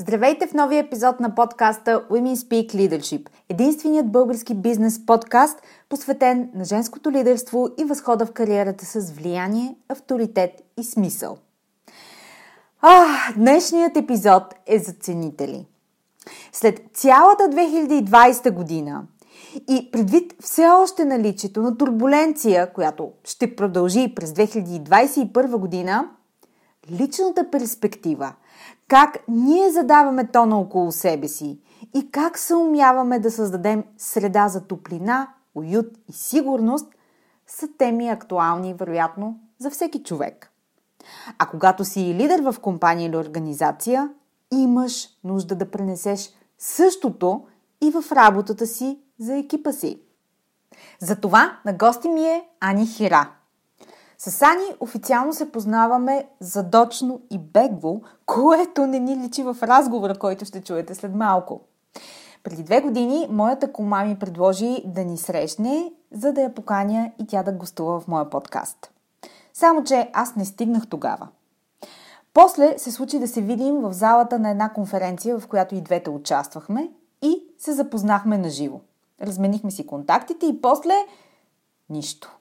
Здравейте в новия епизод на подкаста Women Speak Leadership, единственият български бизнес подкаст, посветен на женското лидерство и възхода в кариерата с влияние, авторитет и смисъл. А, днешният епизод е за ценители. След цялата 2020 година и предвид все още наличието на турбуленция, която ще продължи през 2021 година, личната перспектива – как ние задаваме тона около себе си и как се умяваме да създадем среда за топлина, уют и сигурност, са теми актуални, вероятно, за всеки човек. А когато си лидер в компания или организация, имаш нужда да пренесеш същото и в работата си за екипа си. Затова на гости ми е Ани Хира – с Ани официално се познаваме задочно и бегво, което не ни личи в разговора, който ще чуете след малко. Преди две години моята кома ми предложи да ни срещне, за да я поканя и тя да гостува в моя подкаст. Само, че аз не стигнах тогава. После се случи да се видим в залата на една конференция, в която и двете участвахме и се запознахме на живо. Разменихме си контактите и после нищо.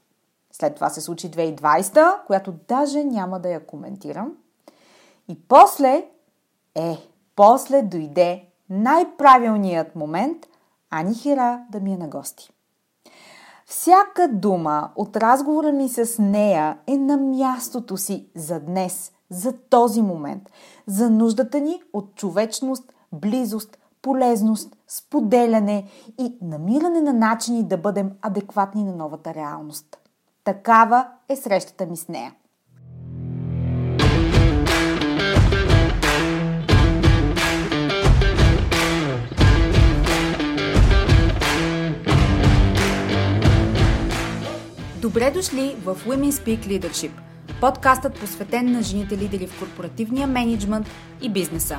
След това се случи 2020, която даже няма да я коментирам. И после, е, после дойде най-правилният момент Ани Хира да ми е на гости. Всяка дума от разговора ми с нея е на мястото си за днес, за този момент, за нуждата ни от човечност, близост, полезност, споделяне и намиране на начини да бъдем адекватни на новата реалност. Такава е срещата ми с нея. Добре дошли в Women Speak Leadership, подкастът посветен на жените лидери в корпоративния менеджмент и бизнеса.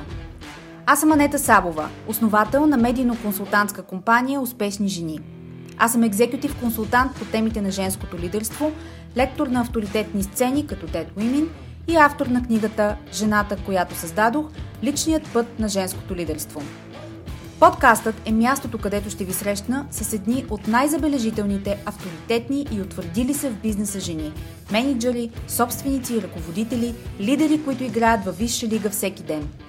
Аз съм Анета Сабова, основател на медийно-консултантска компания Успешни жени – аз съм екзекутив консултант по темите на женското лидерство, лектор на авторитетни сцени като Dead Women и автор на книгата Жената, която създадох – личният път на женското лидерство. Подкастът е мястото, където ще ви срещна с едни от най-забележителните, авторитетни и утвърдили се в бизнеса жени – менеджери, собственици и ръководители, лидери, които играят във висша лига всеки ден –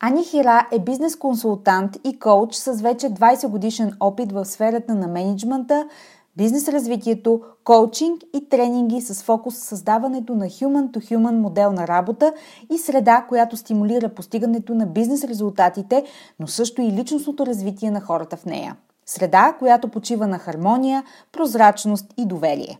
Ани Хира е бизнес консултант и коуч с вече 20 годишен опит в сферата на менеджмента, бизнес развитието, коучинг и тренинги с фокус създаването на human-to-human модел на работа и среда, която стимулира постигането на бизнес резултатите, но също и личностното развитие на хората в нея. Среда, която почива на хармония, прозрачност и доверие.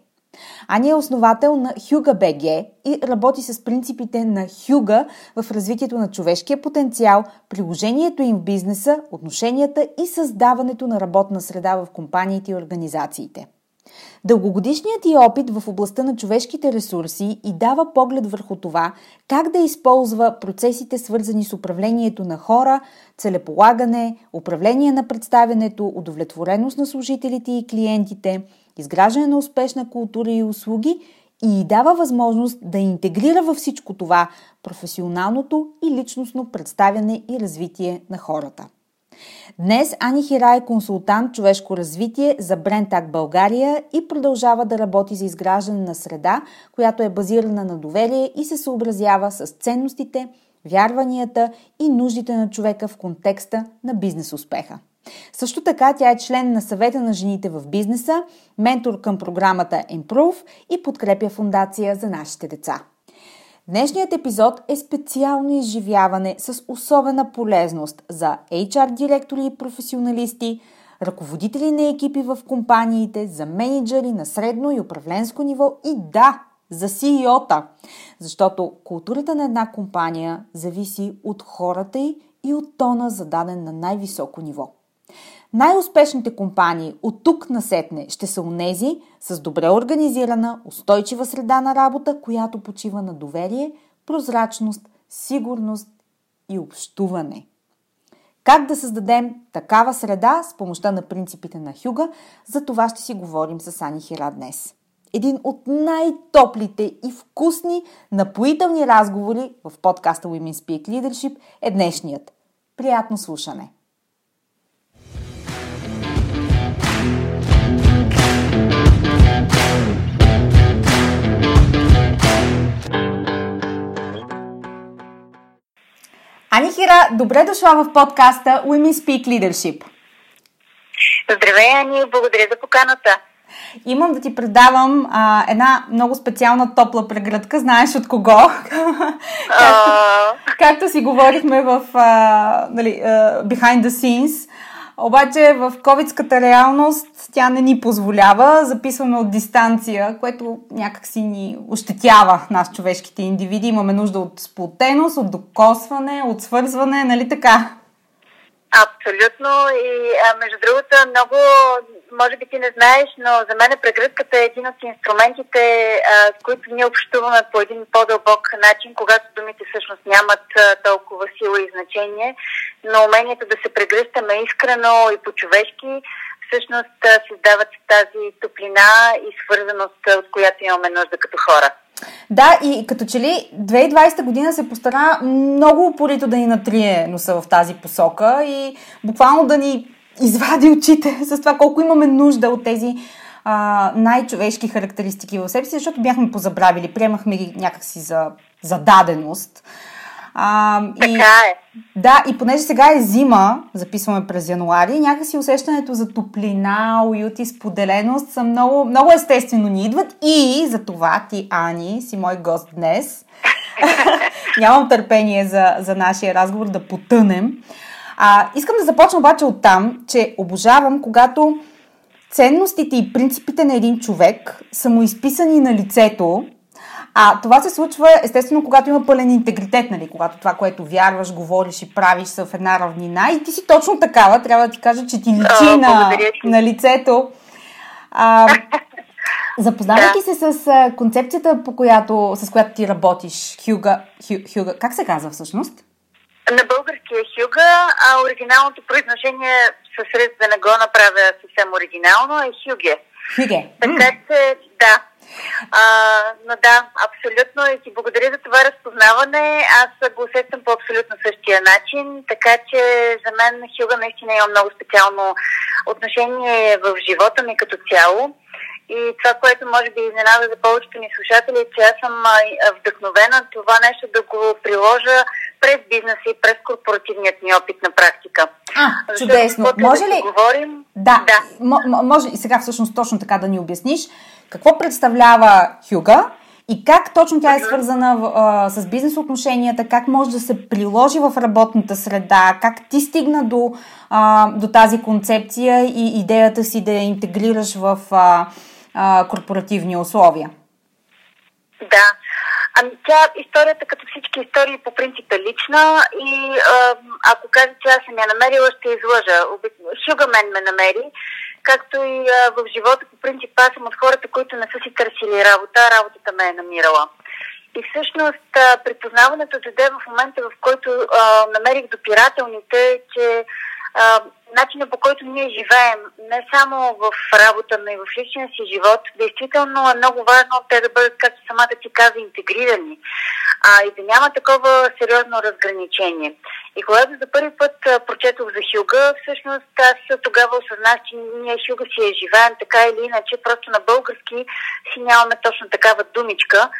Ани е основател на Хюга БГ и работи с принципите на Хюга в развитието на човешкия потенциал, приложението им в бизнеса, отношенията и създаването на работна среда в компаниите и организациите. Дългогодишният ти опит в областта на човешките ресурси и дава поглед върху това как да използва процесите свързани с управлението на хора, целеполагане, управление на представянето, удовлетвореност на служителите и клиентите – изграждане на успешна култура и услуги и дава възможност да интегрира във всичко това професионалното и личностно представяне и развитие на хората. Днес Ани Хира е консултант човешко развитие за Брентак България и продължава да работи за изграждане на среда, която е базирана на доверие и се съобразява с ценностите, вярванията и нуждите на човека в контекста на бизнес успеха. Също така тя е член на съвета на жените в бизнеса, ментор към програмата Improve и подкрепя фундация за нашите деца. Днешният епизод е специално изживяване с особена полезност за HR директори и професионалисти, ръководители на екипи в компаниите, за менеджери на средно и управленско ниво и да, за CEO-та. Защото културата на една компания зависи от хората й и от тона зададен на най-високо ниво. Най-успешните компании от тук насетне ще са унези с добре организирана, устойчива среда на работа, която почива на доверие, прозрачност, сигурност и общуване. Как да създадем такава среда с помощта на принципите на Хюга, за това ще си говорим с Ани Хира днес. Един от най-топлите и вкусни, напоителни разговори в подкаста Women Speak Leadership е днешният. Приятно слушане! Ани Хира, добре дошла в подкаста Women Speak Leadership. Здравей, Ани, благодаря за поканата. Имам да ти предавам а, една много специална топла прегръдка. Знаеш от кого? както, както си говорихме в а, нали, а, Behind the Scenes. Обаче в ковидската реалност тя не ни позволява. Записваме от дистанция, което някак си ни ощетява нас, човешките индивиди. Имаме нужда от сплотеност, от докосване, от свързване, нали така? Абсолютно. И а, между другото, много, може би ти не знаеш, но за мен прегръдката е един от инструментите, с които ние общуваме по един по-дълбок начин, когато думите всъщност нямат толкова сила и значение, но умението да се прегръщаме искрено и по-човешки всъщност създават тази топлина и свързаност, от която имаме нужда като хора. Да, и като че ли 2020 година се постара много упорито да ни натрие носа в тази посока и буквално да ни извади очите с това колко имаме нужда от тези а, най-човешки характеристики в себе си, защото бяхме позабравили, приемахме ги някакси за, за даденост. А, така и, е. Да, и понеже сега е зима, записваме през януари, някакси усещането за топлина, уют и споделеност са много, много естествено ни идват и за това ти, Ани, си мой гост днес. Нямам търпение за, за нашия разговор да потънем. А, искам да започна обаче от там, че обожавам, когато ценностите и принципите на един човек са му изписани на лицето а това се случва естествено, когато има пълен интегритет, нали? когато това, което вярваш, говориш и правиш са в една равнина и ти си точно такава, трябва да ти кажа, че ти личи О, на, на лицето. А, запознавайки да. се с а, концепцията, по която, с която ти работиш, Хюга, Хю, Хюга, как се казва всъщност? На български е Хюга, а оригиналното произношение със сред да не го направя съвсем оригинално е Хюге. Хюге. Така че, да, а, но да, абсолютно и ти благодаря за това разпознаване. Аз го усещам по абсолютно същия начин, така че за мен Хюга наистина има много специално отношение в живота ми като цяло. И това, което може би изненада за повечето ни слушатели, е, че аз съм вдъхновена това нещо да го приложа през бизнеса и през корпоративният ми опит на практика. А, Защото чудесно. Може да ли? Говорим... Да, да. М- може и сега всъщност точно така да ни обясниш какво представлява Хюга и как точно тя е свързана а, с бизнес отношенията, как може да се приложи в работната среда, как ти стигна до, а, до тази концепция и идеята си да я интегрираш в а, корпоративни условия. Да. Ами тя, историята, като всички истории, по принцип е лична и ако кажа, че аз съм я намерила, ще излъжа. Хюга мен ме намери както и а, в живота по принцип аз съм от хората, които не са си търсили работа, работата ме е намирала. И всъщност а, припознаването даде в момента, в който а, намерих допирателните, че а, начина по който ние живеем, не само в работа, но и в личния си живот, действително е много важно те да бъдат, както самата ти каза, интегрирани а, и да няма такова сериозно разграничение. И когато за първи път прочетох за Хюга, всъщност аз тогава осъзнах, че ние Хюга си я живеем така или иначе, просто на български си нямаме точно такава думичка.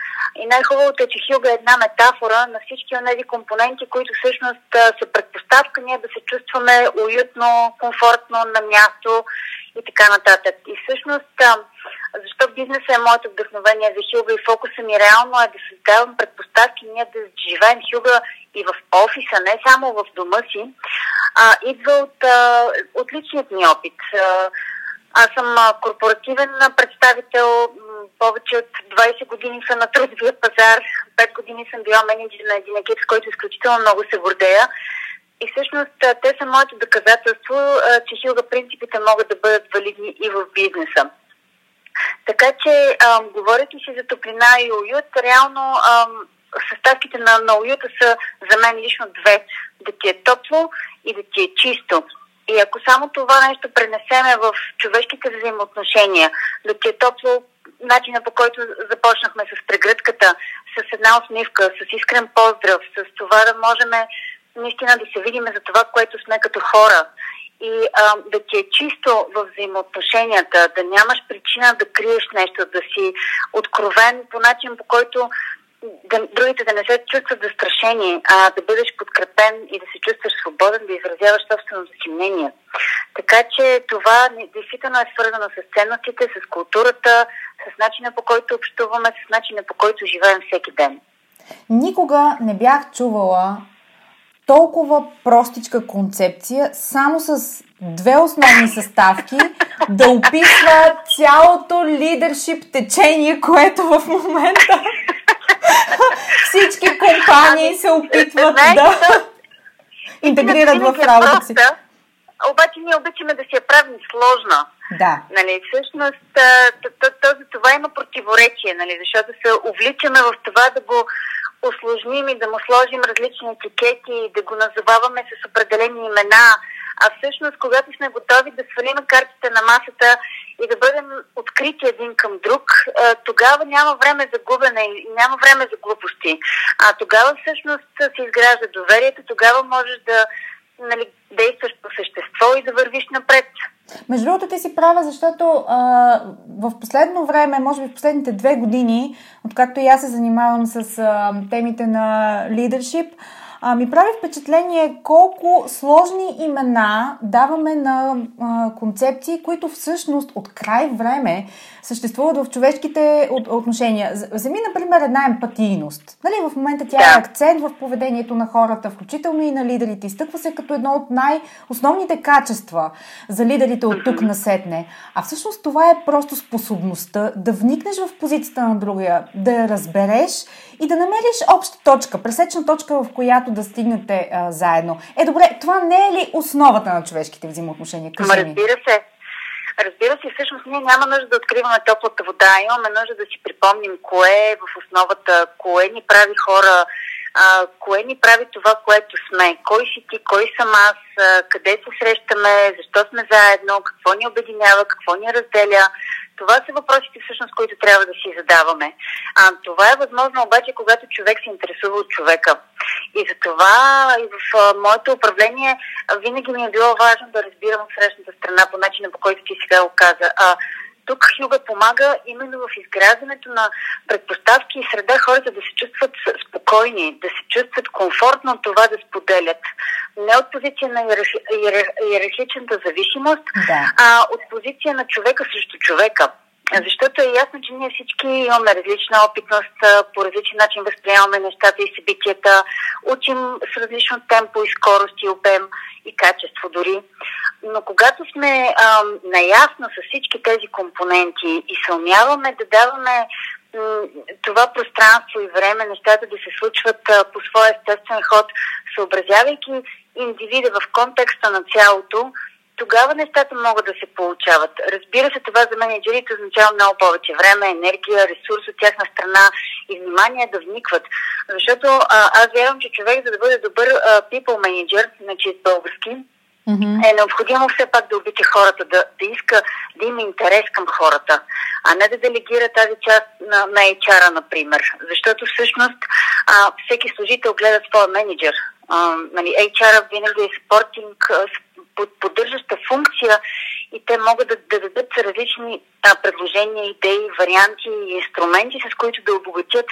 И най-хубавото е, че Хюга е една метафора на всички от тези компоненти, които всъщност са предпоставка ние да се чувстваме уютно, комфортно на място и така нататък. И всъщност, защо бизнесът е моето вдъхновение за Хюга и фокуса ми реално е да създавам предпоставки ние да живеем Хюга и в офиса, не само в дома си, а, идва от, а, от личният ми опит. А, аз съм корпоративен представител, повече от 20 години съм на трудовия пазар, 5 години съм била менеджер на един екип, с който изключително много се гордея. И всъщност те са моето доказателство, че хилга принципите могат да бъдат валидни и в бизнеса. Така че, говоряки си за топлина и уют, реално съставките на, на уюта са за мен лично две. Да ти е топло и да ти е чисто. И ако само това нещо пренесеме в човешките взаимоотношения, да ти е топло, начина по който започнахме с прегръдката, с една усмивка, с искрен поздрав, с това да можем наистина да се видим за това, което сме като хора и а, да ти е чисто в взаимоотношенията, да нямаш причина да криеш нещо, да си откровен по начин, по който да, другите да не се чувстват застрашени, а да бъдеш подкрепен и да се чувстваш свободен, да изразяваш собственото си мнение. Така че това действително е свързано с ценностите, с културата, с начина по който общуваме, с начина по който живеем всеки ден. Никога не бях чувала толкова простичка концепция, само с две основни съставки, да описва цялото лидершип течение, което в момента всички компании се опитват да интегрират в работа си. Обаче ние обичаме да си я правим сложна. Да. Нали, всъщност този, това има противоречие, нали, защото се увличаме в това да го осложним и да му сложим различни етикети да го назоваваме с определени имена. А всъщност, когато сме готови да свалим картите на масата и да бъдем открити един към друг, тогава няма време за губене и няма време за глупости. А тогава всъщност се изгражда доверието, тогава можеш да нали, действаш по същество и да вървиш напред. Между другото, ти си права, защото а, в последно време, може би в последните две години, откакто и аз се занимавам с а, темите на лидершип, а, ми прави впечатление колко сложни имена даваме на а, концепции, които всъщност от край време съществуват в човешките отношения. Вземи, например, една емпатийност. Нали, в момента тя е акцент в поведението на хората, включително и на лидерите. Изтъква се като едно от най-основните качества за лидерите от тук насетне. А всъщност това е просто способността да вникнеш в позицията на другия, да я разбереш и да намериш обща точка, пресечна точка, в която да стигнете а, заедно. Е, добре, това не е ли основата на човешките взаимоотношения? Кажи ми. Разбира се. Разбира се, всъщност ние няма нужда да откриваме топлата вода, имаме нужда да си припомним кое е в основата, кое ни прави хора, а, кое ни прави това, което сме, кой си ти, кой съм аз, а, къде се срещаме, защо сме заедно, какво ни обединява, какво ни разделя. Това са въпросите всъщност, които трябва да си задаваме. А, това е възможно обаче, когато човек се интересува от човека. И за това и в а, моето управление винаги ми е било важно да разбирам от срещната страна по начина, по който ти сега го каза. А, тук Хюга помага именно в изграждането на предпоставки и среда хората да се чувстват спокойни, да се чувстват комфортно от това да споделят. Не от позиция на иерархичната зависимост, да. а от позиция на човека срещу човека. Защото е ясно, че ние всички имаме различна опитност, по различен начин възприемаме нещата и събитията, учим с различно темпо и скорост и обем и качество дори. Но когато сме а, наясно с всички тези компоненти и се умяваме да даваме м- това пространство и време, нещата да се случват а, по своя естествен ход, съобразявайки индивида в контекста на цялото, тогава нещата могат да се получават. Разбира се, това за менеджерите означава много повече време, енергия, ресурс от тяхна страна и внимание да вникват. Защото а, аз вярвам, че човек, за да бъде добър а, people manager, на чист български, Mm-hmm. е необходимо все пак да обича хората, да, да иска да има интерес към хората, а не да делегира тази част на, на HR, например. Защото всъщност а, всеки служител гледа своя менеджер. Нали, HR винаги е спортинг, поддържаща функция и те могат да, да дадат различни а, предложения, идеи, варианти и инструменти, с които да обогатят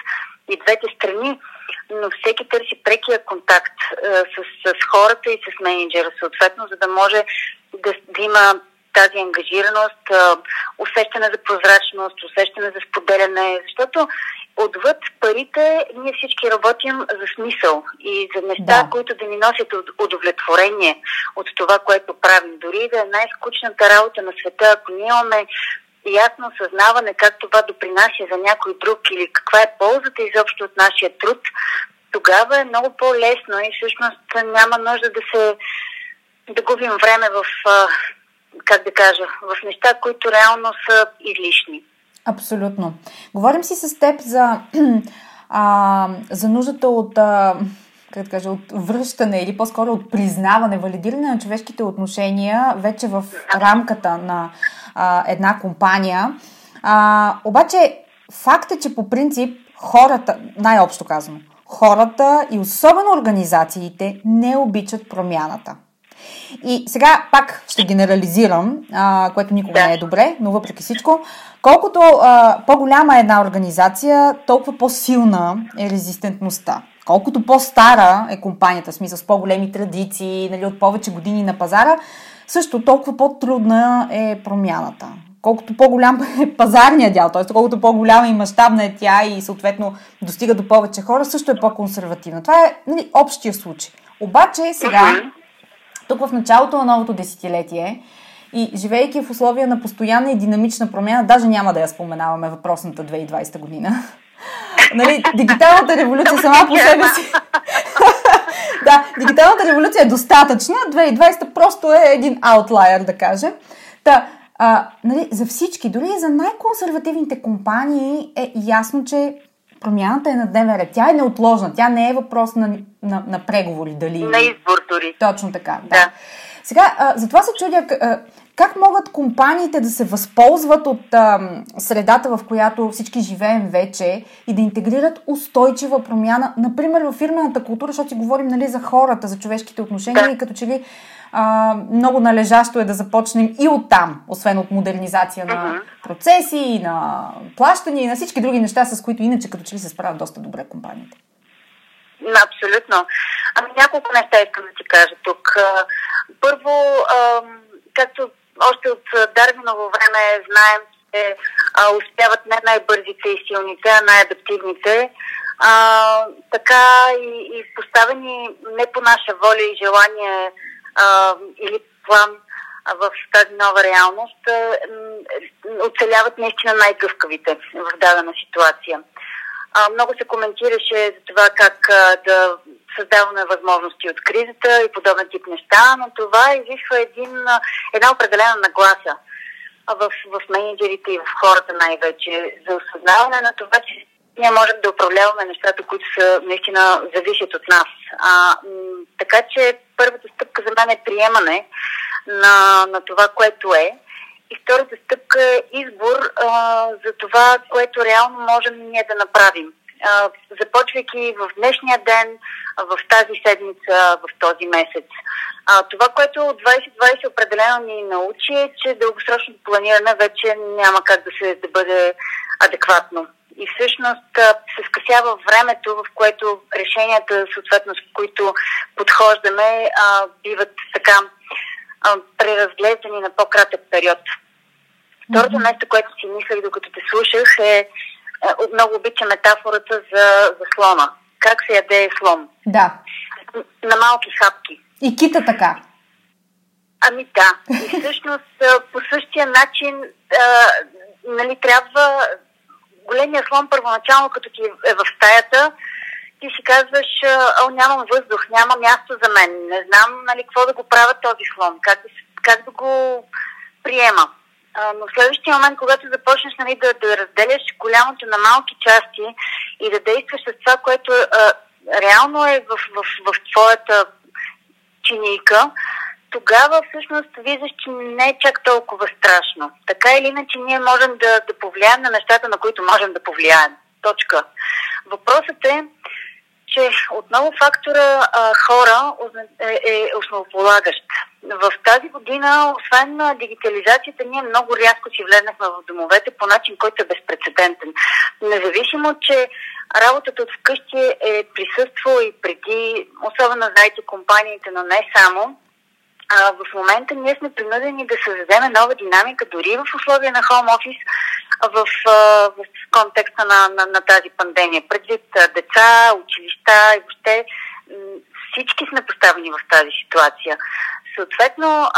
и двете страни, но всеки търси прекия контакт а, с, с хората и с менеджера, съответно, за да може да, да има тази ангажираност, усещане за прозрачност, усещане за споделяне, защото отвъд парите, ние всички работим за смисъл и за неща, да. които да ни носят удовлетворение от това, което правим. Дори да е най-скучната работа на света, ако ние имаме ясно осъзнаване как това допринася за някой друг или каква е ползата изобщо от нашия труд, тогава е много по-лесно и всъщност няма нужда да се да губим време в, как да кажа, в неща, които реално са излишни. Абсолютно. Говорим си с теб за, а, за нуждата от, а, как да кажа, от връщане или по-скоро от признаване, валидиране на човешките отношения вече в рамката на а, една компания. А, обаче, факт е, че по принцип хората, най-общо казано, хората и особено организациите не обичат промяната. И сега пак ще генерализирам, а, което никога да. не е добре, но въпреки всичко, колкото а, по-голяма е една организация, толкова по-силна е резистентността. Колкото по-стара е компанията, в смисъл с по-големи традиции, нали, от повече години на пазара, също толкова по-трудна е промяната. Колкото по-голям е пазарния дял, т.е. колкото по-голяма и мащабна е тя и съответно достига до повече хора, също е по-консервативна. Това е нали, общия случай. Обаче сега, тук в началото на новото десетилетие, и живейки в условия на постоянна и динамична промяна, даже няма да я споменаваме въпросната 2020 година. нали, дигиталната революция сама по себе си. да, дигиталната революция е достатъчна. 2020 просто е един аутлайер, да кажем. Та, а, нали, за всички, дори и за най-консервативните компании е ясно, че промяната е на дневен ред. Тя е неотложна. Тя не е въпрос на, на, на преговори. Дали... На избор дори. Точно така, да. да. Сега, а, затова се чудя а, как могат компаниите да се възползват от а, средата, в която всички живеем вече и да интегрират устойчива промяна, например в фирмената култура, защото си говорим нали, за хората, за човешките отношения да. и като че ли а, много належащо е да започнем и от там, освен от модернизация на процеси, на плащания и на всички други неща, с които иначе като че ли се справят доста добре компаниите. Абсолютно. Ами няколко неща искам да ти кажа тук. Първо, както още от Дарвиново време знаем, че успяват не най-бързите и силните, а най-адаптивните. А, така и, и поставени не по наша воля и желание а, или план в тази нова реалност, оцеляват наистина най-гъвкавите в дадена ситуация. А, много се коментираше за това как а, да създаваме възможности от кризата и подобен тип неща, но това изисква един, една определена нагласа в, в менеджерите и в хората най-вече за осъзнаване на това, че ние можем да управляваме нещата, които са наистина зависят от нас. А, така че първата стъпка за мен е приемане на, на това, което е. И втората стъпка е избор а, за това, което реално можем ние да направим. А, започвайки в днешния ден, в тази седмица, в този месец. А, това, което 2020 определено ни научи е, че дългосрочното планиране вече няма как да, се, да бъде адекватно и всъщност се скъсява времето, в което решенията, съответно с които подхождаме, а, биват така а, преразглеждани на по-кратък период. Второто нещо, което си мислех докато те слушах е, много обича метафората за, за слона. Как се яде слон? Да. На малки хапки. И кита така. Ами да. И всъщност по същия начин а, нали, трябва големия слон първоначално, като ти е в стаята, ти си казваш, о, нямам въздух, няма място за мен, не знам нали, какво да го правя този слон, как да, как да го приема. А, но в следващия момент, когато започнеш нали, да, да разделяш голямото на малки части и да действаш с това, което а, реално е в, в, в, твоята чиника, тогава всъщност виждаш, че не е чак толкова страшно. Така или иначе ние можем да, да повлияем на нещата, на които можем да повлияем. Точка. Въпросът е, че отново фактора а, хора е, е основополагащ. В тази година, освен на дигитализацията, ние много рязко си влезнахме в домовете по начин, който е безпредседентен. Независимо, че работата от вкъщи е присъствала и преди, особено знаете компаниите, но не само, а, в момента ние сме принудени да създадем нова динамика, дори в условия на хоум офис, в, в контекста на, на, на тази пандемия. Предвид деца, училища и въобще всички сме поставени в тази ситуация. Съответно,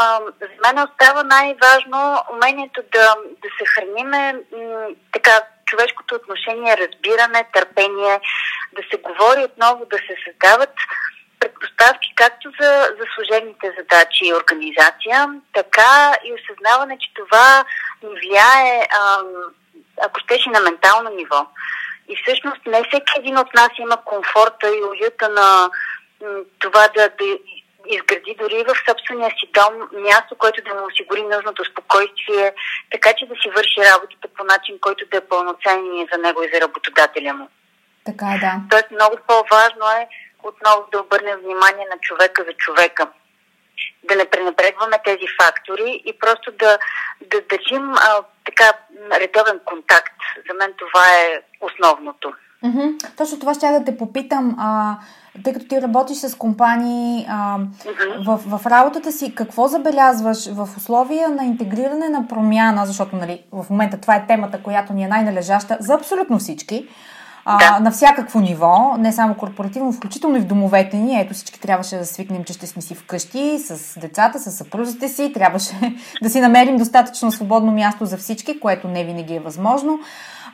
за мен остава най-важно умението да, да съхраниме така човешкото отношение, разбиране, търпение, да се говори отново, да се създават предпоставки както за, за служебните задачи и организация, така и осъзнаване, че това ни влияе, ако щеше, на ментално ниво. И всъщност не всеки един от нас има комфорта и уюта на това да, да изгради дори в собствения си дом място, което да му осигури нужното спокойствие, така че да си върши работата по начин, който да е пълноценен за него и за работодателя му. Така е, да. Тоест много по-важно е отново да обърнем внимание на човека за човека. Да не пренебрегваме тези фактори и просто да, да държим а, така редовен контакт. За мен това е основното. Mm-hmm. Точно това ще да те попитам. А, тъй като ти работиш с компании а, в, в работата си, какво забелязваш в условия на интегриране на промяна, защото нали, в момента това е темата, която ни е най-належаща за абсолютно всички, а, да. на всякакво ниво, не само корпоративно, включително и в домовете ни. Ето всички трябваше да свикнем, че ще сме си вкъщи с децата, с съпрузите си. Трябваше да си намерим достатъчно свободно място за всички, което не винаги е възможно.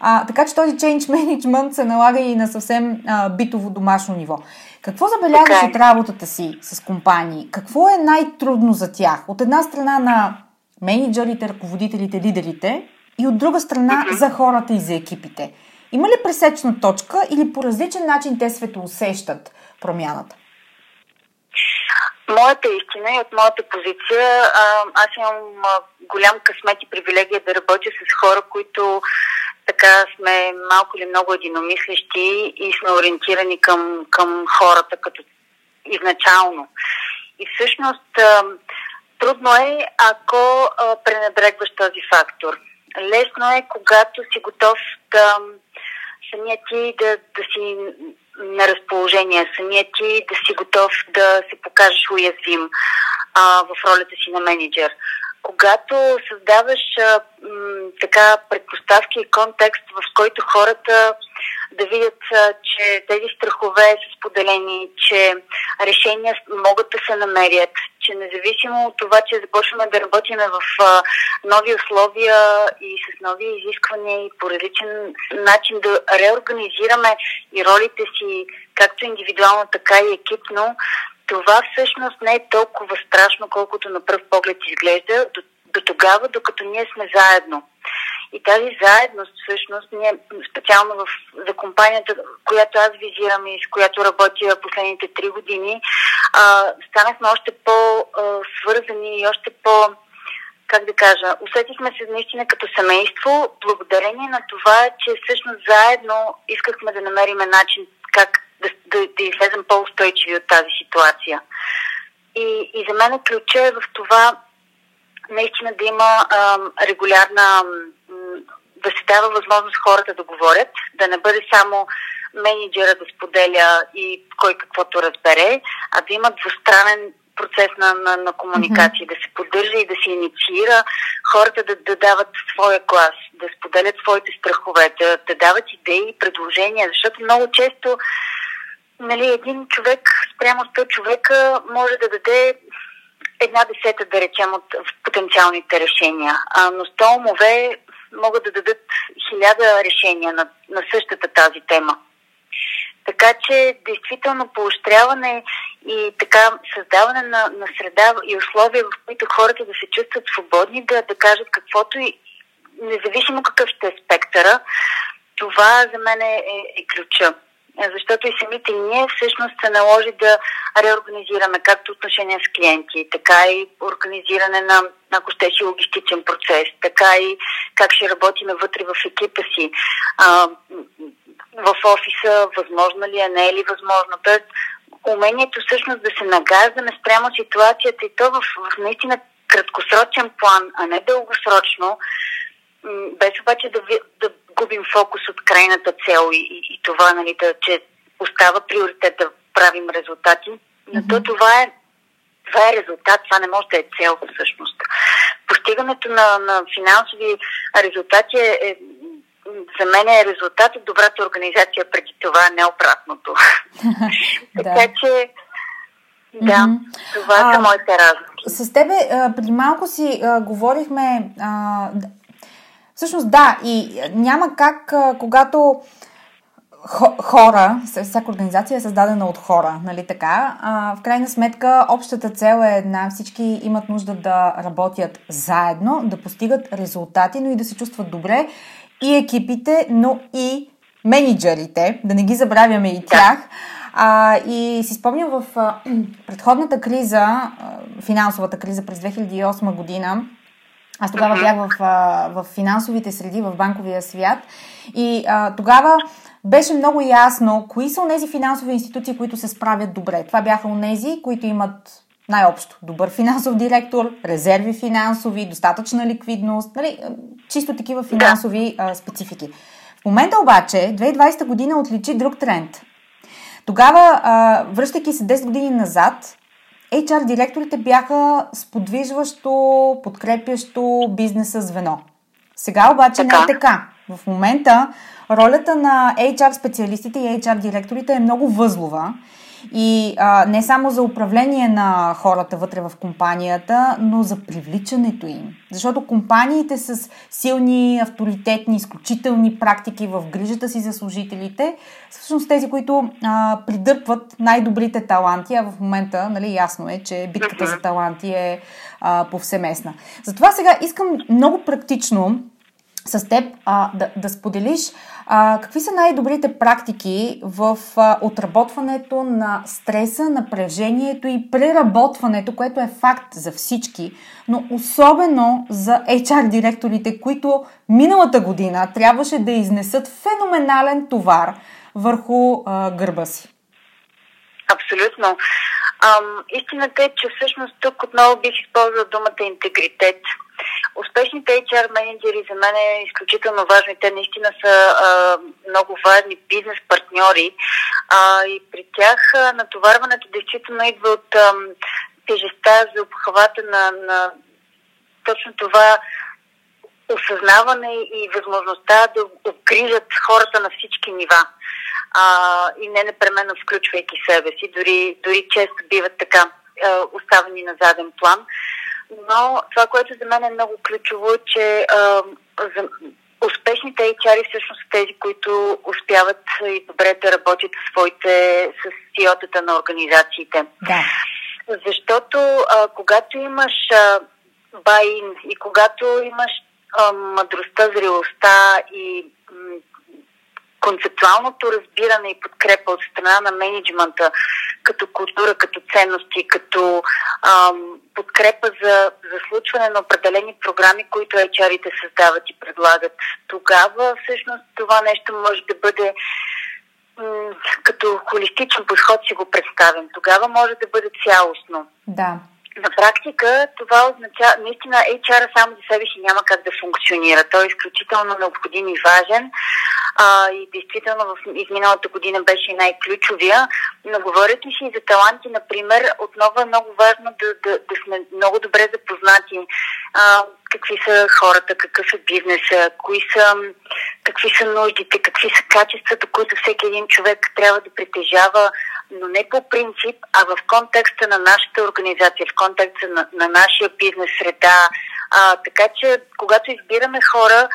А, така че този change management се налага и на съвсем а, битово домашно ниво. Какво забелязваш okay. от работата си с компании? Какво е най-трудно за тях? От една страна на менеджерите, ръководителите, лидерите и от друга страна mm-hmm. за хората и за екипите. Има ли пресечна точка или по различен начин те светоусещат промяната? Моята истина и от моята позиция, аз имам голям късмет и привилегия да работя с хора, които така сме малко или много единомислещи и сме ориентирани към, към хората като изначално. И всъщност трудно е, ако пренебрегваш този фактор. Лесно е, когато си готов да самия ти да, да си на разположение, самия ти да си готов да се покажеш уязвим а, в ролята си на менеджер когато създаваш а, м, така предпоставки и контекст, в който хората да видят, а, че тези страхове са споделени, че решения могат да се намерят, че независимо от това, че започваме да работим в а, нови условия и с нови изисквания и по различен начин да реорганизираме и ролите си, както индивидуално, така и екипно, това всъщност не е толкова страшно, колкото на пръв поглед изглежда, до, до тогава, докато ние сме заедно. И тази заедност, всъщност, ние специално в, за компанията, която аз визирам и с която работя последните три години, а, станахме още по-свързани и още по- как да кажа, усетихме се наистина като семейство, благодарение на това, че всъщност заедно искахме да намерим начин как да, да, да излезем по-устойчиви от тази ситуация. И, и за мен ключа е в това наистина да има а, регулярна, да се дава възможност хората да говорят, да не бъде само менеджера да споделя и кой каквото разбере, а да има двустранен процес на, на, на комуникация, mm-hmm. да се поддържа и да се инициира хората да, да дават своя глас, да споделят своите страхове, да, да дават идеи и предложения, защото много често нали, един човек спрямо 100 човека може да даде една десета, да речем, от потенциалните решения. А, но 100 умове могат да дадат хиляда решения на, на същата тази тема. Така че, действително, поощряване и така създаване на, на среда и условия, в които хората да се чувстват свободни, да, да кажат каквото и независимо какъв ще е спектъра, това за мен е, е, е ключа. Е, защото и самите ние всъщност се наложи да реорганизираме както отношения с клиенти, така и организиране на, ако ще си логистичен процес, така и как ще работим вътре в екипа си, а, в офиса, възможно ли е, не е ли възможно. Тоест, умението всъщност да се нагаждаме спрямо ситуацията и то в, в наистина краткосрочен план, а не дългосрочно, без обаче да, да губим фокус от крайната цел и, и, и това, нали, да, че остава приоритет да правим резултати. Но mm-hmm. то това е, това е резултат, това не може да е цел всъщност. Постигането на, на финансови резултати е, е за мен е резултат от добрата организация преди това, не обратното. така че, да, mm-hmm. това са а, моите разлики. С тебе преди малко си а, говорихме. А, всъщност, да, и няма как, а, когато хора, всяка организация е създадена от хора, нали така? А, в крайна сметка, общата цел е една. Всички имат нужда да работят заедно, да постигат резултати, но и да се чувстват добре. И екипите, но и менеджерите, да не ги забравяме и тях. А, и си спомням в а, предходната криза, а, финансовата криза през 2008 година, аз тогава бях в, в финансовите среди, в банковия свят. И а, тогава беше много ясно кои са тези финансови институции, които се справят добре. Това бяха онези, които имат най-общо добър финансов директор, резерви финансови, достатъчна ликвидност, нали, чисто такива финансови а, специфики. В момента обаче, 2020 година отличи друг тренд. Тогава, а, връщайки се 10 години назад, HR директорите бяха сподвижващо, подкрепящо бизнеса звено. Сега обаче така. не е така. В момента ролята на HR специалистите и HR директорите е много възлова и а, не само за управление на хората вътре в компанията, но за привличането им. Защото компаниите с силни, авторитетни, изключителни практики в грижата си за служителите са всъщност тези, които а, придърпват най-добрите таланти, а в момента нали, ясно е, че битката за таланти е а, повсеместна. Затова сега искам много практично с теб а, да, да споделиш а, какви са най-добрите практики в а, отработването на стреса, напрежението и преработването, което е факт за всички, но особено за HR директорите, които миналата година трябваше да изнесат феноменален товар върху а, гърба си. Абсолютно. Ам, истината е, че всъщност тук отново бих използвал думата интегритет. Успешните HR менеджери за мен е изключително важно те наистина са а, много важни бизнес партньори. А, и при тях а, натоварването действително идва от а, тежестта за обхвата на, на точно това осъзнаване и възможността да обгрижат хората на всички нива. А, и не непременно включвайки себе си, дори, дори често биват така а, оставени на заден план но това, което за мен е много ключово, е, че а, за успешните HR всъщност са тези, които успяват и добре да работят с своите, с CEO-тата на организациите. Да. Защото а, когато имаш байн и когато имаш а, мъдростта, зрелостта и м- концептуалното разбиране и подкрепа от страна на менеджмента като култура, като ценности, като ам, подкрепа за, за случване на определени програми, които HR-ите създават и предлагат. Тогава всъщност това нещо може да бъде като холистичен подход си го представим. Тогава може да бъде цялостно. Да. На практика това означава, наистина HR само за себе си няма как да функционира. Той е изключително необходим и важен а, и действително в изминалата година беше най-ключовия. Но говорят ли си и за таланти, например, отново е много важно да, да, да сме много добре запознати а, какви са хората, какъв е бизнеса, кои са, какви са нуждите, какви са качествата, които всеки един човек трябва да притежава, но не по принцип, а в контекста на нашата организация, в контекста на, на нашия бизнес среда. А, така че, когато избираме хора,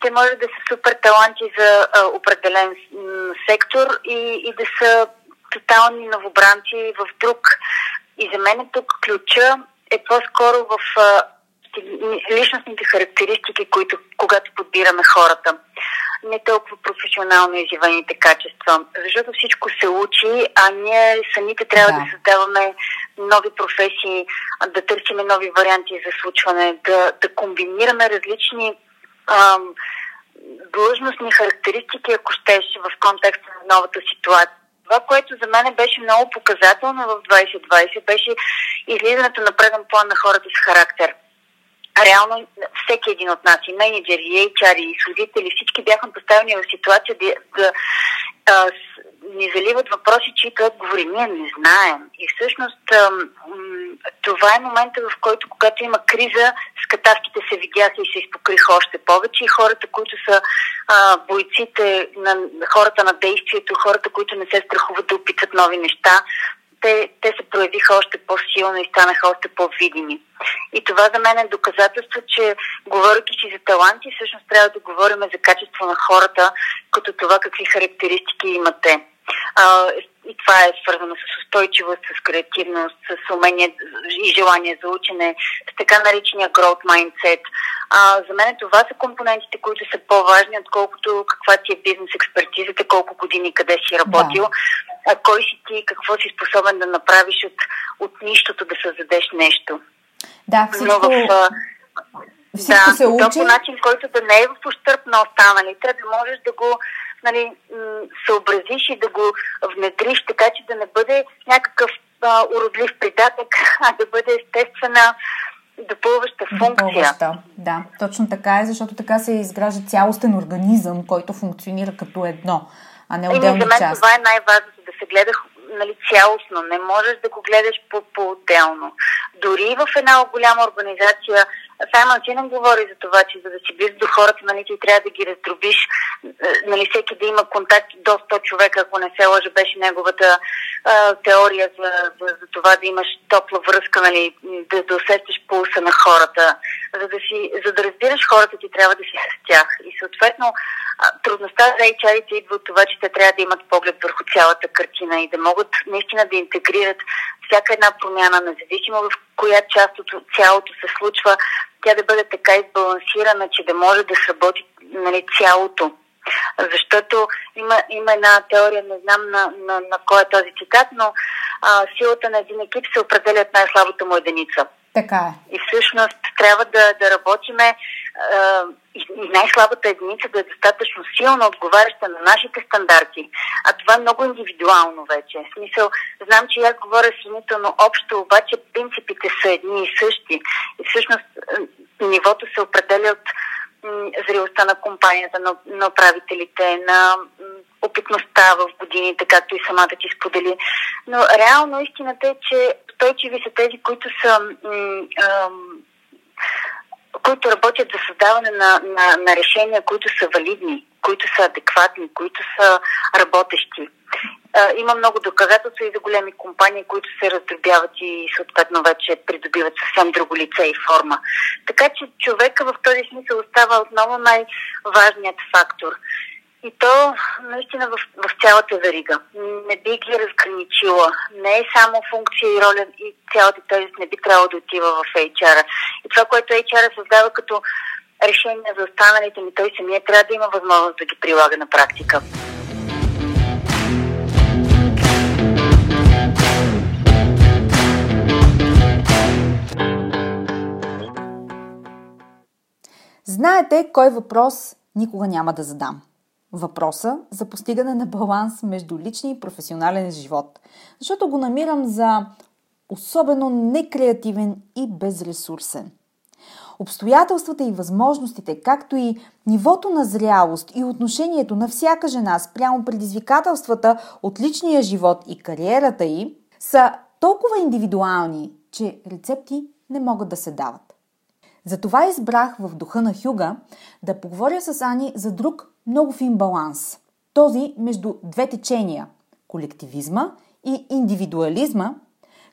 те може да са супер таланти за а, определен м, сектор и, и да са тотални новобранци в друг. И за мен тук ключа е по-скоро в а, личностните характеристики, които когато подбираме хората. Не толкова професионално изявените качества, защото всичко се учи, а ние самите трябва да, да създаваме нови професии, да търсиме нови варианти за случване, да, да комбинираме различни ам, длъжностни характеристики, ако щеш, в контекста на новата ситуация. Това, което за мен беше много показателно в 2020, беше излизането на преден план на хората с характер. Реално всеки един от нас, и менеджери, и HR, и служители, всички бяхме поставени в ситуация да, да а, ни заливат въпроси, чието отговори ние не знаем. И всъщност това е момента, в който, когато има криза, скатавките се видяха и се изпокриха още повече и хората, които са а, бойците, на хората на действието, хората, които не се страхуват да опитат нови неща, те, те се проявиха още по-силно и станаха още по-видими. И това за мен е доказателство, че говоряки си за таланти, всъщност трябва да говорим за качество на хората, като това какви характеристики имат те. А, и това е свързано с устойчивост, с креативност, с умение и желание за учене, с така наречения growth mindset. А, за мен това са компонентите, които са по-важни, отколкото каква ти е бизнес експертизата, колко години къде си работил, да. а кой си ти, какво си способен да направиш от, от нищото да създадеш нещо. Да, всичко... Но в, всичко да, се учи. по начин, който да не е в ущърп на останалите, да можеш да го нали, съобразиш и да го внедриш, така че да не бъде някакъв а, уродлив придатък, а да бъде естествена допълваща функция. Допълваща, да. Точно така е, защото така се изгражда цялостен организъм, който функционира като едно, а не отделни части. За мен това е най-важното, да се гледа нали, цялостно. Не можеш да го гледаш по- по-отделно. Дори в една голяма организация Саймън Синън говори за това, че за да си близо до хората, нали, ти трябва да ги раздробиш, е, нали, всеки да има контакт до 100 човека, ако не се лъжа, беше неговата а, теория за, за, за това да имаш топла връзка, нали, да, да усещаш пулса на хората. За да, си, за да разбираш хората, ти трябва да си с тях. И съответно, трудността за HR-ите идва от това, че те трябва да имат поглед върху цялата картина и да могат наистина да интегрират всяка една промяна, независимо в коя част от цялото се случва, тя да бъде така избалансирана, че да може да сработи нали, цялото. Защото има, има една теория, не знам на, на, на кой е този цитат, но а, силата на един екип се определя от най-слабата му единица. Така е. И всъщност трябва да, да работиме и най-слабата единица да е достатъчно силна, отговаряща на нашите стандарти. А това е много индивидуално вече. В смисъл, знам, че аз говоря сравнително общо, обаче принципите са едни и същи. И всъщност нивото се определя от зрелостта на компанията, на, на управителите, на опитността в годините, както и самата ти сподели. Но реално истината е, че устойчиви са тези, които са м- които работят за създаване на, на, на решения, които са валидни, които са адекватни, които са работещи. А, има много доказателства и за големи компании, които се раздробяват и съответно вече придобиват съвсем друго лице и форма. Така че човека в този смисъл остава отново най-важният фактор. И то наистина в, в цялата верига. Не би ги разграничила. Не е само функция и роля и цялата тежест не би трябвало да отива в HR. И това, което HR създава като решение за останалите ми, той самия трябва да има възможност да ги прилага на практика. Знаете кой въпрос никога няма да задам въпроса за постигане на баланс между личния и професионален живот. Защото го намирам за особено некреативен и безресурсен. Обстоятелствата и възможностите, както и нивото на зрялост и отношението на всяка жена спрямо предизвикателствата от личния живот и кариерата й са толкова индивидуални, че рецепти не могат да се дават. Затова избрах в духа на Хюга да поговоря с Ани за друг много фин баланс. Този между две течения – колективизма и индивидуализма,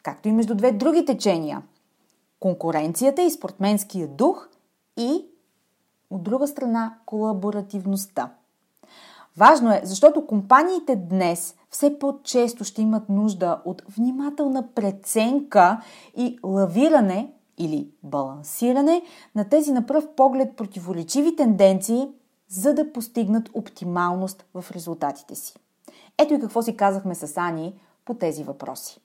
както и между две други течения – конкуренцията и спортменския дух и, от друга страна, колаборативността. Важно е, защото компаниите днес все по-често ще имат нужда от внимателна преценка и лавиране или балансиране на тези на пръв поглед противоречиви тенденции, за да постигнат оптималност в резултатите си. Ето и какво си казахме с Ани по тези въпроси.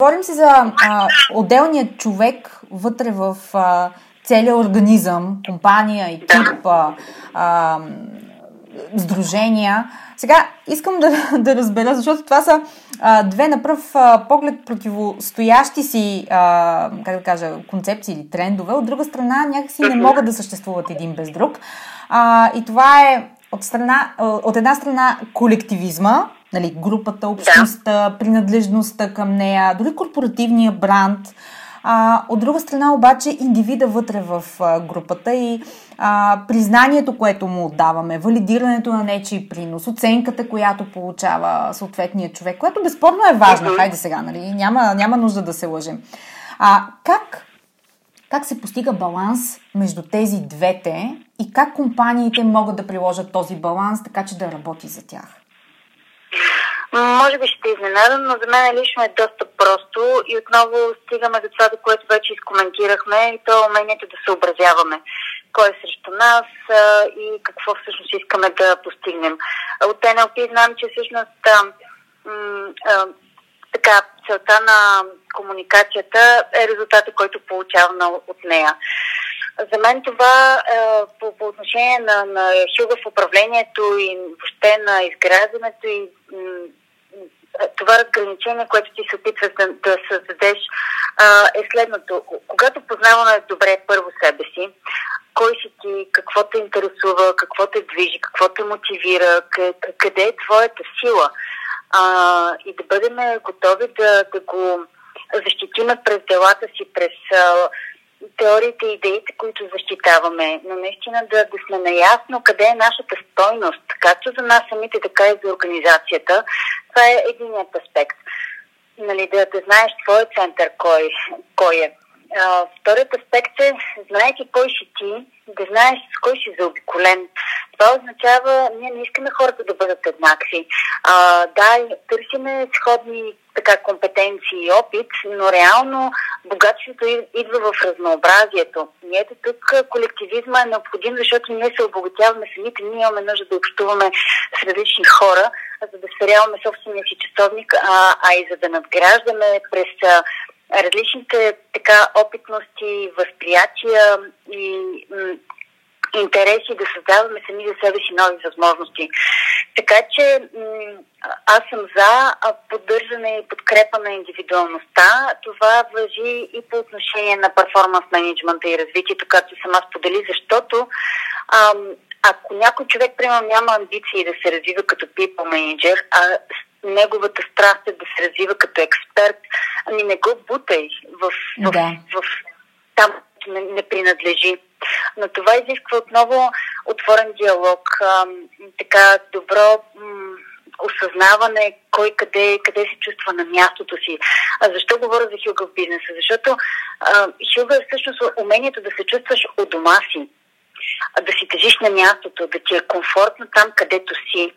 Говорим се за а, отделният човек вътре в а, целия организъм, компания, екип, а, а, сдружения. Сега искам да, да разбера, защото това са а, две на пръв а, поглед противостоящи си, а, как да кажа, концепции или трендове. От друга страна, някакси не могат да съществуват един без друг. А, и това е от, страна, от една страна колективизма, нали, групата, общността, да. принадлежността към нея, дори корпоративния бранд. А, от друга страна обаче индивида вътре в а, групата и а, признанието, което му отдаваме, валидирането на нечи принос, оценката, която получава съответният човек, което безспорно е важно. Mm-hmm. Хайде сега, нали? Няма, няма нужда да се лъжем. А как как се постига баланс между тези двете и как компаниите могат да приложат този баланс, така че да работи за тях? Може би ще изненадам, но за мен лично е доста просто и отново стигаме до това, до което вече изкоментирахме и то е умението да съобразяваме кой е срещу нас и какво всъщност искаме да постигнем. От NLP знам, че всъщност така, целта на комуникацията е резултата, който получавам от нея. За мен това е, по, по отношение на, на Хюга в управлението и въобще на изграждането и това разграничение, което ти се опитваш да, да създадеш, е следното. Когато познаваме добре първо себе си, кой си ти, какво те интересува, какво те движи, какво те мотивира, къде е твоята сила – а, и да бъдем готови да, да го защитиме през делата си, през а, теориите и идеите, които защитаваме, но наистина да, да сме наясно къде е нашата стойност, както за нас самите, така и за организацията. Това е единият аспект. Нали, да, да знаеш твой център кой, кой е. А, вторият аспект е, знаеки кой си ти, да знаеш с кой си заобиколен. Това означава, ние не искаме хората да бъдат еднакви. А, да, търсиме сходни така, компетенции и опит, но реално богатството идва в разнообразието. Ето тук колективизма е необходим, защото ние се обогатяваме самите, ние имаме нужда да общуваме с различни хора, за да сверяваме собствения си часовник, а, а и за да надграждаме през различните така опитности, възприятия и м- интереси да създаваме сами за себе си нови възможности. Така че м- аз съм за поддържане и подкрепа на индивидуалността. Това въжи и по отношение на перформанс менеджмента и развитието, както сама сподели, защото ам, ако някой човек, примерно, няма амбиции да се развива като people manager, а неговата страст е да се развива като експерт, ами не го бутай в, в, да. в, в там не, не принадлежи. Но това изисква отново отворен диалог, така добро осъзнаване кой къде, къде се чувства на мястото си. А защо говоря за хюга в бизнеса? Защото а, хюга е всъщност умението да се чувстваш у дома си, да си тежиш на мястото, да ти е комфортно там, където си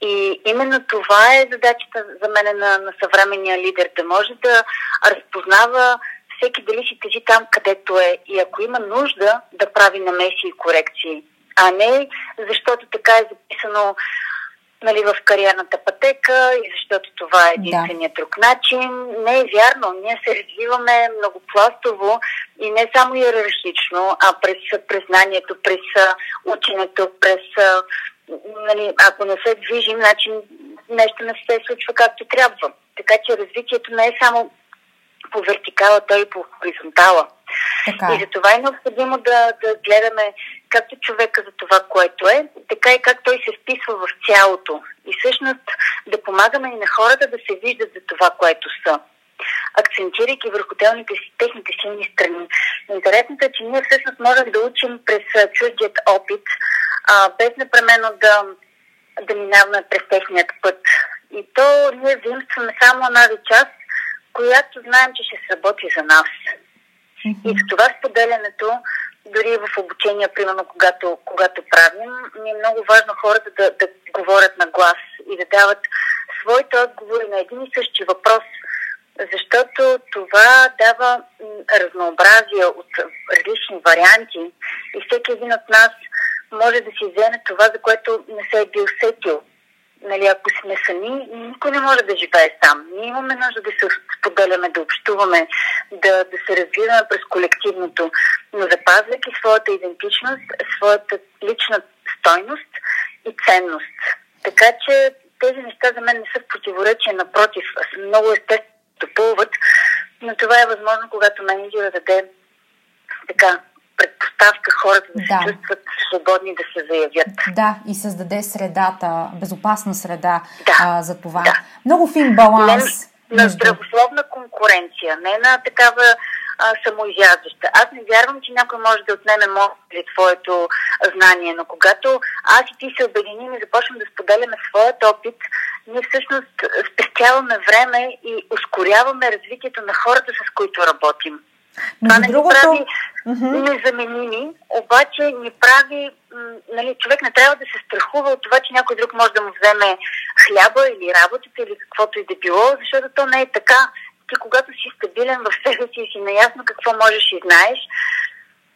и именно това е задачата за мен на, на съвременния лидер, да може да разпознава всеки дали си тежи там, където е и ако има нужда да прави намеси и корекции, а не защото така е записано нали, в кариерната пътека и защото това е единственият да. друг начин. Не е вярно. Ние се развиваме многопластово и не само иерархично, а през признанието, през ученето, през нали, ако не се движим, значи нещо не се случва както трябва. Така че развитието не е само по вертикала, той и по хоризонтала. Така. И за това е необходимо да, да гледаме както човека за това, което е, така и как той се вписва в цялото. И всъщност да помагаме и на хората да се виждат за това, което са акцентирайки върху телните си, техните силни страни. Интересното е, че ние всъщност можем да учим през чуждият опит, а, без непременно да, да минаваме през техният път. И то ние заимстваме само една част, която знаем, че ще сработи за нас. Mm-hmm. И за това споделянето, дори в обучение, примерно, когато, когато правим, ми е много важно хората да, да говорят на глас и да дават своите отговори на един и същи въпрос, защото това дава разнообразие от различни варианти и всеки един от нас може да си вземе това, за което не се е бил сетил. Нали, ако сме сами, никой не може да живее сам. Ние имаме нужда да се споделяме, да общуваме, да, да се развиваме през колективното, но запазвайки своята идентичност, своята лична стойност и ценност. Така че тези неща за мен не са в противоречие, напротив, са много естествено допълват, но това е възможно, когато менеджера даде така предпоставка хората да, да се чувстват свободни да се заявят. Да, и създаде средата, безопасна среда да, а, за това. Да. Много фин баланс. Не, на здравословна конкуренция, не на такава а, самоизяждаща. Аз не вярвам, че някой може да отнеме моето или твоето знание, но когато аз и ти се обединим и започнем да споделяме своят опит, ние всъщност спестяваме време и ускоряваме развитието на хората, с които работим. Това не другото... прави mm-hmm. незаменими, обаче ни прави, нали, човек не трябва да се страхува от това, че някой друг може да му вземе хляба или работата или каквото и да било, защото то не е така. Ти когато си стабилен в себе си и си наясно какво можеш и знаеш,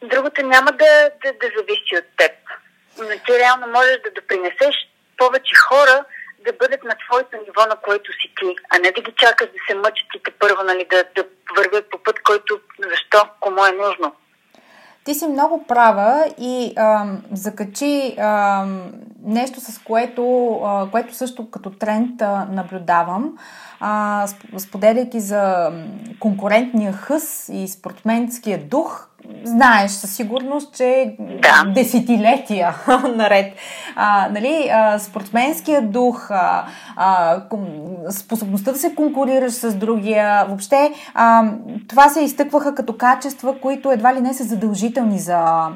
другото няма да, да, да зависи от теб. Но ти реално можеш да допринесеш повече хора да бъдат на твоето ниво, на което си ти, а не да ги чакаш да се мъчат и те първо, нали, да, да вървят по път, който защо, кому е нужно. Ти си много права и а, закачи а, нещо, с което, а, което също като тренд а, наблюдавам, а, споделяйки за конкурентния хъс и спортменския дух, знаеш със сигурност, че да. десетилетия наред. А, нали, а, спортсменския дух, а, а, способността да се конкурираш с другия, въобще а, това се изтъкваха като качества, които едва ли не са задължителни за, а,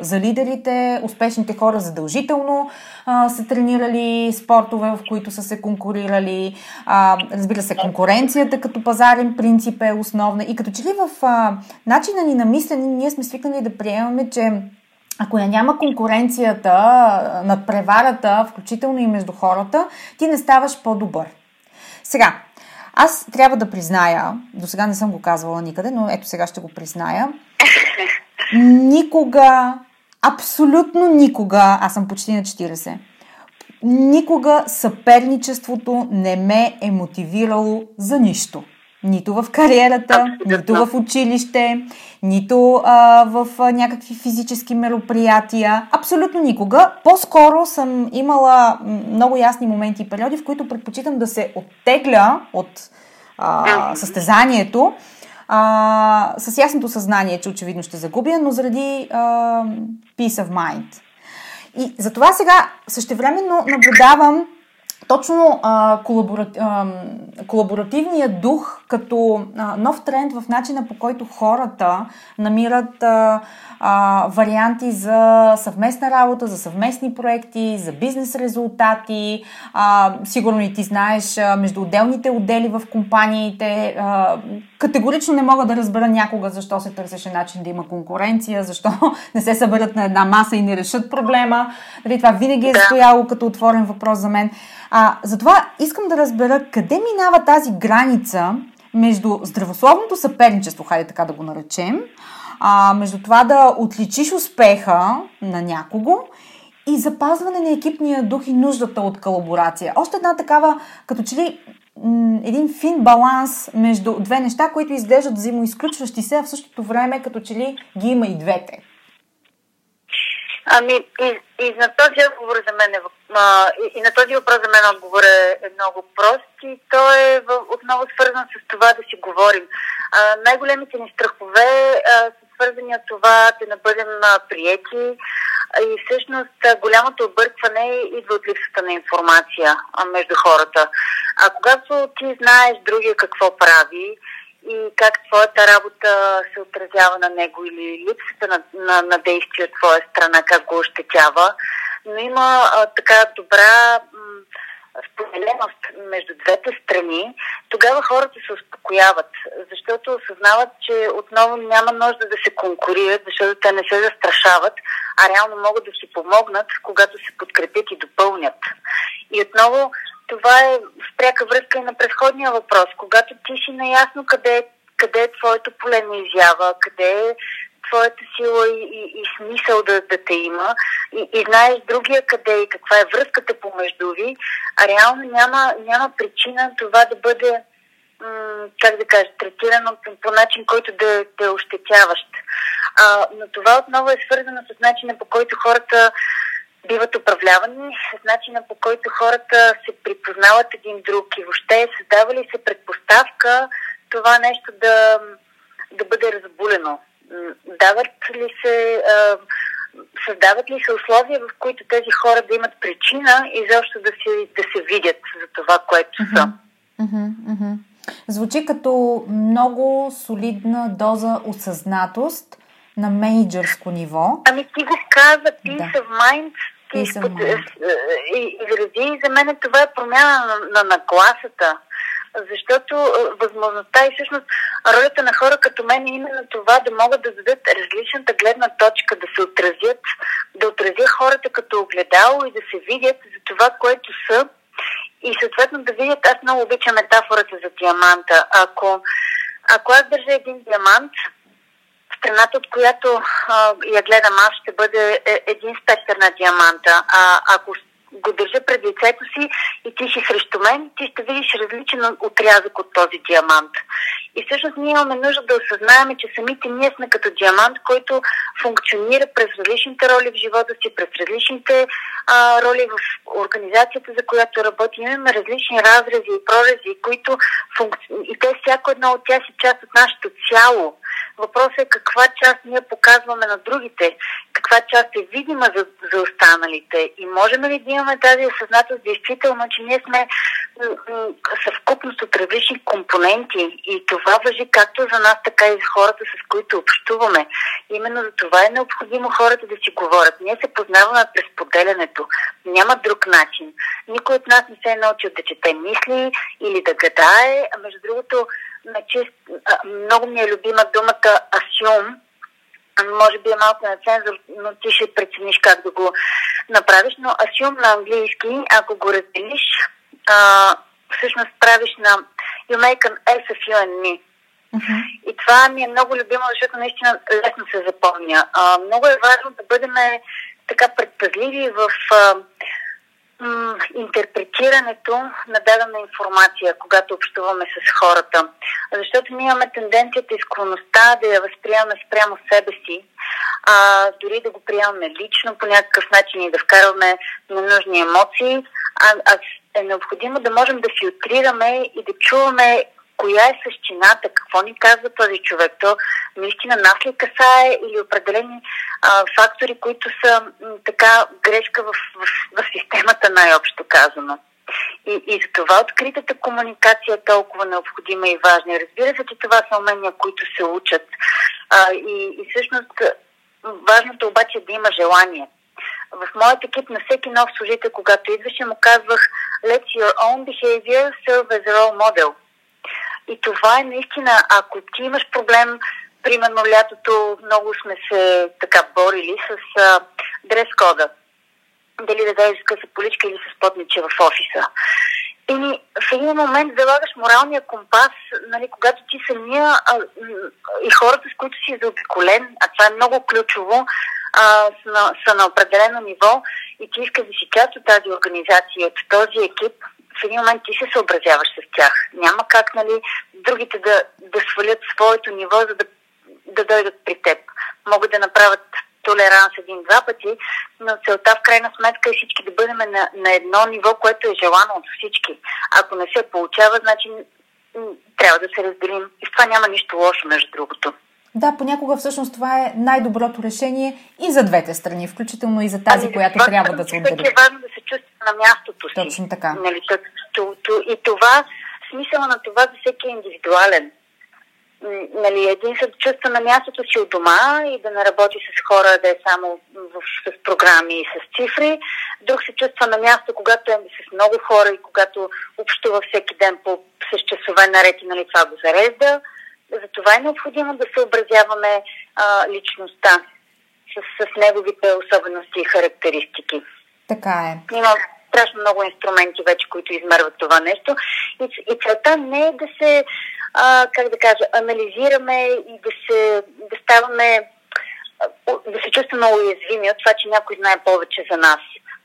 за лидерите, успешните хора задължително а, са тренирали спортове, в които са се конкурирали. А, разбира се, конкуренцията като пазарен принцип е основна и като че ли в а, начина ни на мислене ние сме свикнали да приемаме, че ако я няма конкуренцията над преварата, включително и между хората, ти не ставаш по-добър. Сега, аз трябва да призная, до сега не съм го казвала никъде, но ето сега ще го призная. Никога, абсолютно никога, аз съм почти на 40, никога съперничеството не ме е мотивирало за нищо. Нито в кариерата, нито в училище, нито а, в а, някакви физически мероприятия. Абсолютно никога. По-скоро съм имала много ясни моменти и периоди, в които предпочитам да се оттегля от а, състезанието а, с ясното съзнание, че очевидно ще загубя, но заради а, peace of mind. И затова сега същевременно наблюдавам точно а, колабора, а, колаборативният дух като а, нов тренд в начина по който хората намират а, а, варианти за съвместна работа, за съвместни проекти, за бизнес резултати. А, сигурно и ти знаеш, а, между отделните отдели в компаниите. А, категорично не мога да разбера някога защо се търсеше начин да има конкуренция, защо не се съберат на една маса и не решат проблема. Дали, това винаги е стояло като отворен въпрос за мен. А, затова искам да разбера къде минава тази граница между здравословното съперничество, хайде така да го наречем, а, между това да отличиш успеха на някого и запазване на екипния дух и нуждата от колаборация. Още една такава, като че ли един фин баланс между две неща, които изглеждат взаимоизключващи се, а в същото време като че ли ги има и двете. Ами, и, и на този отговор за мен е, а, и, и на този въпрос за мен отговор е, е много прост и то е в, отново свързан с това да си говорим. А, най-големите ни страхове а, свързани това да не бъдем приети и всъщност голямото объркване идва от липсата на информация между хората. А когато ти знаеш другия какво прави, и как твоята работа се отразява на него или липсата на, на, на действие от твоя страна, как го ощетява. Но има а, така добра м- споделеност между двете страни, тогава хората се успокояват, защото осъзнават, че отново няма нужда да се конкурират, защото те не се застрашават, а реално могат да си помогнат, когато се подкрепят и допълнят. И отново това е в пряка връзка и на предходния въпрос. Когато ти си наясно къде, къде е твоето поле на изява, къде е твоята сила и, и, и смисъл да, да те има и, и знаеш другия къде и каква е връзката помежду ви, а реално няма, няма причина това да бъде, м- как да кажа, третирано по, по начин, който да, да е ощетяващ. А, но това отново е свързано с начина по който хората биват управлявани с начина по който хората се припознават един друг и въобще създава ли се предпоставка това нещо да, да бъде разбулено, дават ли се, а, създават ли се условия, в които тези хора да имат причина и защо да се, да се видят за това, което са. Mm-hmm. Mm-hmm. Звучи като много солидна доза осъзнатост на менеджерско ниво. Ами ти го каза, peace да. of mind, ти изрази и за мен това е промяна на, на нагласата защото възможността и всъщност ролята на хора като мен е именно това да могат да дадат различната гледна точка, да се отразят, да отразя хората като огледало и да се видят за това, което са и съответно да видят, аз много обичам метафората за диаманта. Ако, ако аз държа един диамант, страната, от която а, я гледам аз, ще бъде е, един спектър на диаманта. А ако го държа пред лицето си и ти си срещу мен, ти ще видиш различен отрязък от този диамант. И всъщност ние имаме нужда да осъзнаем, че самите ние сме като диамант, който функционира през различните роли в живота си, през различните а, роли в организацията, за която работим. Имаме различни разрези и прорези, които функци... и те всяко едно от тях си част от нашето цяло. Въпросът е каква част ние показваме на другите, каква част е видима за, за останалите и можем ли да имаме тази осъзнатост действително, че ние сме съвкупност от различни компоненти и това въжи както за нас, така и за хората, с които общуваме. Именно за това е необходимо хората да си говорят. Ние се познаваме през поделянето. Няма друг начин. Никой от нас не се е научил да чете мисли или да гадае, а между другото, много ми е любима думата асюм, може би е малко на цензур, но ти ще прецениш как да го направиш, но асюм на английски, ако го разделиш, а, всъщност правиш на you make an S of you and me. Uh-huh. И това ми е много любимо, защото наистина лесно се запомня. А, много е важно да бъдем така предпазливи в а, интерпретирането на дадена информация, когато общуваме с хората. Защото ние имаме тенденцията и склонността да я възприемаме спрямо себе си, а, дори да го приемаме лично по някакъв начин и да вкарваме ненужни емоции, а, а е необходимо да можем да филтрираме и да чуваме коя е същината, какво ни казва този човек. То наистина нас ли касае или определени а, фактори, които са м, така грешка в, в, в системата най-общо казано. И, и за това откритата комуникация е толкова необходима и важна. Разбира се, че това са умения, които се учат. А, и, и всъщност важното обаче е да има желание. В моят екип на всеки нов служител, когато идваше, му казвах Let your own behavior serve as a role model. И това е наистина, ако ти имаш проблем, примерно лятото много сме се така борили с а, дрес-кода. Дали да дадеш къса поличка или с потниче в офиса. И в един момент залагаш моралния компас, нали, когато ти самия а, и хората, с които си заобиколен, а това е много ключово, а, са, на, са на определено ниво и ти искаш да си част от тази организация, от този екип, в един момент ти се съобразяваш с тях. Няма как, нали, другите да, да свалят своето ниво, за да, да дойдат при теб. Могат да направят толеранс един-два пъти, но целта в крайна сметка е всички да бъдем на, на едно ниво, което е желано от всички. Ако не се получава, значи трябва да се разделим. И в това няма нищо лошо, между другото. Да, понякога всъщност това е най-доброто решение и за двете страни, включително и за тази, ами, която трябва да се отдели. е важно да се чувства на мястото си. Точно така. Нали, то, то, то, и това, смисъла на това за всеки е индивидуален. Нали, един се чувства на мястото си от дома и да не работи с хора, да е само в, с програми и с цифри. Друг се чувства на място, когато е с много хора и когато общува всеки ден по, с часове наред и нали, това го зарежда. Затова е необходимо да съобразяваме а, личността с, с неговите особености и характеристики. Така е. Има страшно много инструменти вече, които измерват това нещо. И, и целта не е да се, а, как да кажа, анализираме и да, се, да ставаме, да се чувстваме уязвими от това, че някой знае повече за нас.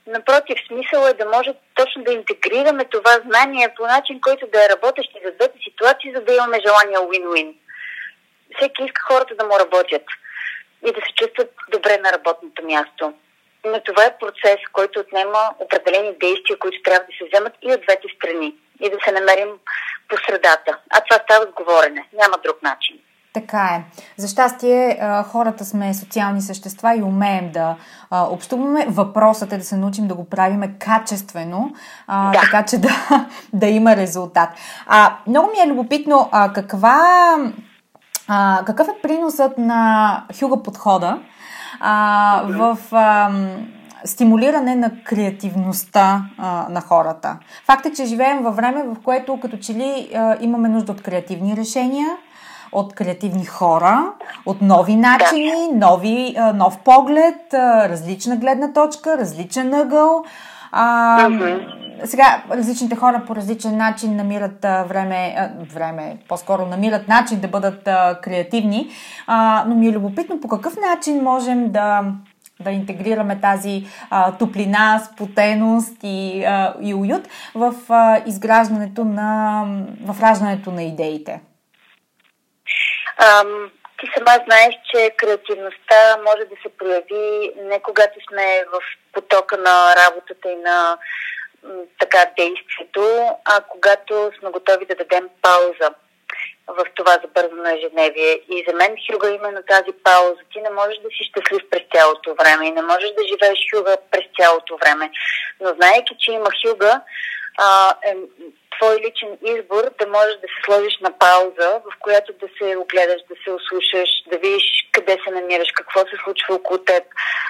Напротив, смисъл е да може точно да интегрираме това знание по начин, който да е работещ и за двете ситуации, за да имаме желание win-win. Всеки иска хората да му работят и да се чувстват добре на работното място. Но това е процес, който отнема определени действия, които трябва да се вземат и от двете страни и да се намерим по средата. А това става с говорене. Няма друг начин. Така е. За щастие, хората сме социални същества и умеем да общуваме. Въпросът е да се научим да го правиме качествено, да. така че да, да има резултат. А, много ми е любопитно а, каква, а, какъв е приносът на Хюга подхода а, в... А, стимулиране на креативността а, на хората. Факт е, че живеем във време, в което като че ли а, имаме нужда от креативни решения, от креативни хора, от нови начини, нови, а, нов поглед, различна гледна точка, различен ъгъл. А, mm-hmm. Сега различните хора по различен начин намират а, време, а, време, по-скоро намират начин да бъдат а, креативни, а, но ми е любопитно по какъв начин можем да да интегрираме тази а, топлина, спотеност и, а, и уют в а, изграждането на, в раждането на идеите? Ам, ти сама знаеш, че креативността може да се прояви не когато сме в потока на работата и на така действието, а когато сме готови да дадем пауза в това забързано ежедневие. И за мен Хюга именно тази пауза. Ти не можеш да си щастлив през цялото време и не можеш да живееш Хюга през цялото време. Но знаеки, че има Хюга, а, е твой личен избор да можеш да се сложиш на пауза, в която да се огледаш, да се ослушаш, да видиш къде се намираш, какво се случва около теб,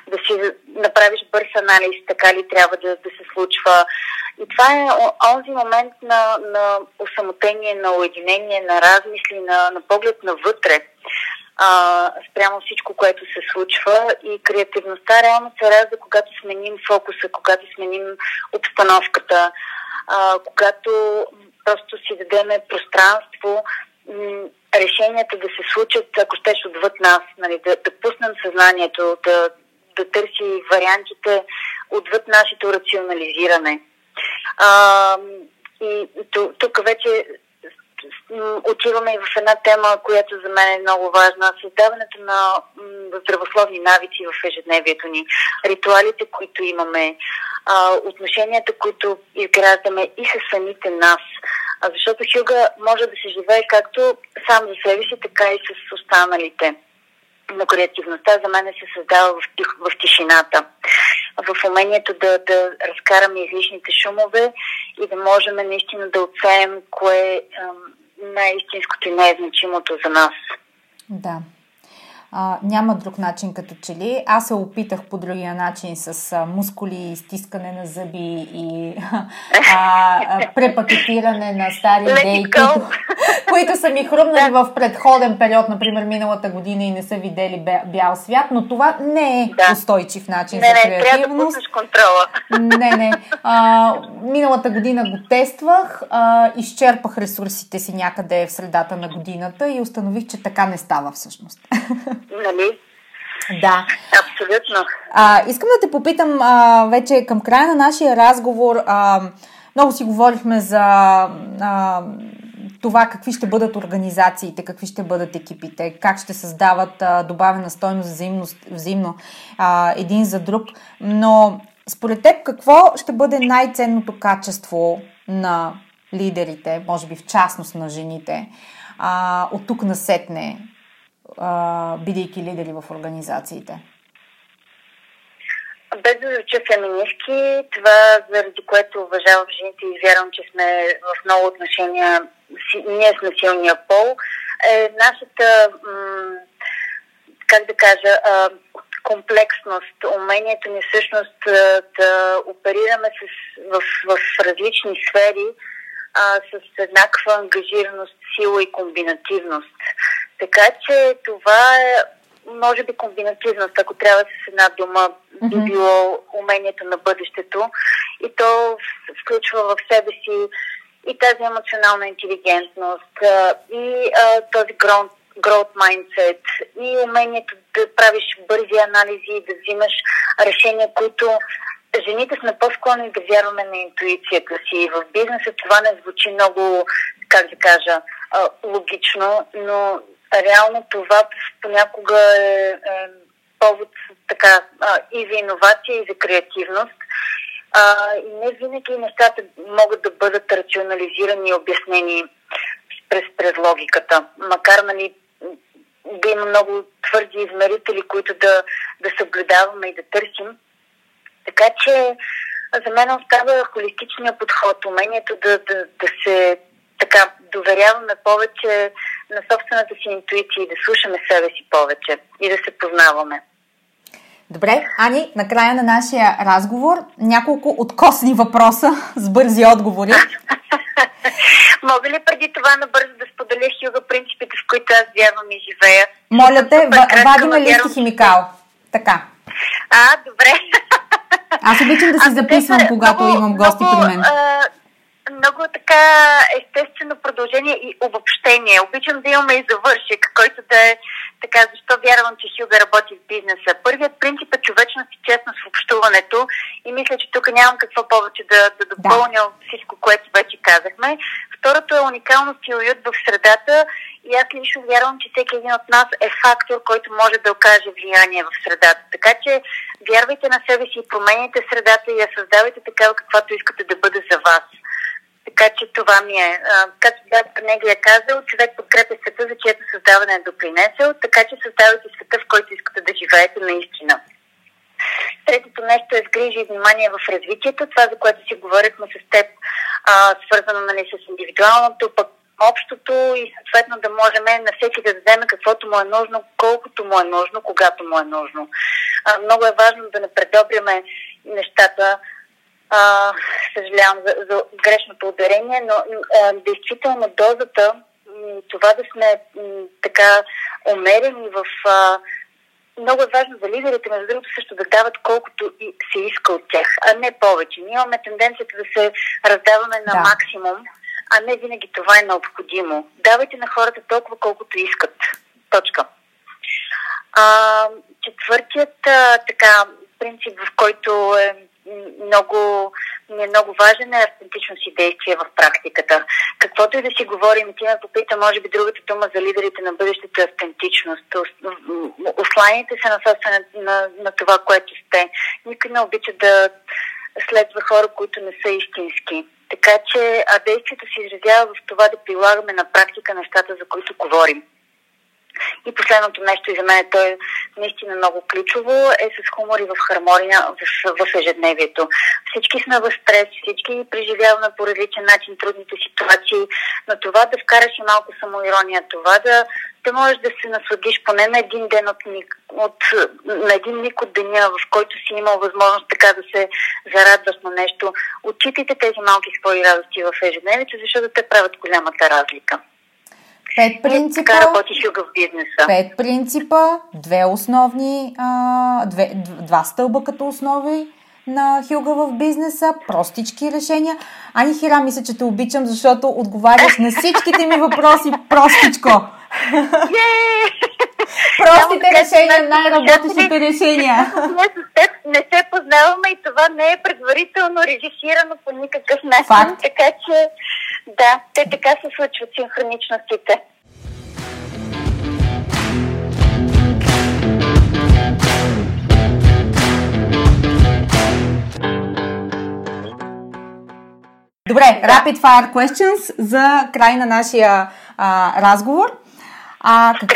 да си направиш бърз анализ, така ли трябва да, да се случва. И това е онзи момент на, на осамотение, на уединение, на размисли, на, на поглед навътре а, спрямо всичко, което се случва и креативността реално се ражда, когато сменим фокуса, когато сменим обстановката, а, когато просто си дадеме пространство решенията да се случат, ако щеш отвъд нас, нали, да, да пуснем съзнанието, да, да търси вариантите отвъд нашето рационализиране. А, и тук вече отиваме и в една тема, която за мен е много важна. Създаването на здравословни навици в ежедневието ни. Ритуалите, които имаме, отношенията, които изграждаме и с самите нас. Защото хюга може да се живее както сам за себе си, така и с останалите. Но креативността за мен се създава в, тих, в тишината, в умението да, да разкараме излишните шумове и да можем наистина да оцеем кое е най-истинското и най-значимото за нас. Да. А, няма друг начин като че ли. Аз се опитах по другия начин с а, мускули, стискане на зъби и а, препакетиране на стари идеи, които, които са ми хрумнали в предходен период, например миналата година и не са видели бял свят, но това не е да. устойчив начин не, за креативност. Не, да контрола. Не, не. А, миналата година го тествах, а, изчерпах ресурсите си някъде в средата на годината и установих, че така не става всъщност. Нали? Да. Абсолютно. А, искам да те попитам а, вече към края на нашия разговор. А, много си говорихме за а, това какви ще бъдат организациите, какви ще бъдат екипите, как ще създават а, добавена стойност взаимно, взаимно а, един за друг. Но според теб какво ще бъде най-ценното качество на лидерите, може би в частност на жените, а, от тук насетне бидейки лидери в организациите? Без да звуча феминистки, това заради което уважавам жените и вярвам, че сме в много отношения, ние сме силния пол, е нашата, как да кажа, комплексност, умението ни всъщност да оперираме с, в, в различни сфери а, с еднаква ангажираност, сила и комбинативност. Така че това е, може би, комбинативност, ако трябва с една дума, би било умението на бъдещето. И то включва в себе си и тази емоционална интелигентност, и а, този growth, growth mindset, и умението да правиш бързи анализи, да взимаш решения, които жените сме по-склонни да вярваме на интуицията си. В бизнеса това не звучи много, как да кажа, логично, но реално това понякога е, е повод така, а, и за иновация, и за креативност. А, и не винаги нещата могат да бъдат рационализирани и обяснени през, през логиката. Макар, нали, да има много твърди измерители, които да, да съблюдаваме и да търсим. Така че за мен остава холистичния подход, умението да, да, да се така доверяваме повече на собствената си интуиция и да слушаме себе си повече и да се познаваме. Добре, Ани, на края на нашия разговор няколко откосни въпроса с бързи отговори. Мога ли преди това набързо да споделя Хюга принципите, в които аз вярвам и живея? Моля те, вадиме лист химикал. Така. А, добре. Аз обичам да си записвам, когато много, имам гости много, при мен. А, много така естествено продължение и обобщение. Обичам да имаме и завършек, който да е така, защо вярвам, че Хюга работи в бизнеса. Първият принцип е човечност и честност в общуването и мисля, че тук нямам какво повече да, да допълня от всичко, което вече казахме. Второто е уникалност и уют в средата и аз лично вярвам, че всеки един от нас е фактор, който може да окаже влияние в средата. Така че вярвайте на себе си и променяйте средата и я създавайте такава, каквато искате да бъде за вас. Така че това ми е. Както да Карнеги е казал, човек подкрепя света, за чието създаване е допринесел, така че създавайте света, в който искате да живеете наистина. Третото нещо е сгрижи и внимание в развитието. Това, за което си говорихме с теб, а, свързано нали, с индивидуалното, пък общото и съответно да можем на всеки да дадем каквото му е нужно, колкото му е нужно, когато му е нужно. А, много е важно да не предобряме нещата, а, съжалявам за, за грешното ударение, но а, действително дозата, това да сме м, така умерени в... А, много е важно за лидерите, между другото, също да дават колкото и се иска от тях, а не повече. Ние имаме тенденцията да се раздаваме на да. максимум, а не винаги това е необходимо. Давайте на хората толкова, колкото искат. Точка. А, четвъртият а, така, принцип, в който е много, много важен е автентичност и действие в практиката. Каквото и да си говорим, ти ме попита, може би другата дума за лидерите на бъдещето е автентичност. Осланяйте се на, собствена, на, на това, което сте. Никой не обича да следва хора, които не са истински. Така че, а действието се изразява в това да прилагаме на практика нещата, за които говорим. И последното нещо, и за мен то е наистина много ключово, е с хумор и в хармония в, в ежедневието. Всички сме в стрес, всички преживяваме по различен начин трудните ситуации, но това да вкараш и малко самоирония, това да, да можеш да се насладиш поне на един ден от, от, на един миг от деня, в който си имал възможност така да се зарадваш на нещо. Отчитайте тези малки свои радости в ежедневието, защото те правят голямата разлика. Пет принципа. Така работи Хюга в бизнеса. Пет принципа, две основни, а, две, два стълба като основи на Хюга в бизнеса, простички решения. Ани Хира, мисля, че те обичам, защото отговаряш на всичките ми въпроси простичко. Простите решения, най-работещите решения. Не се познаваме и това не е предварително режисирано по никакъв начин. Факт. Така че да, те така се случват синхроничностите. Добре, Rapid Fire Questions за край на нашия а, разговор. А, как...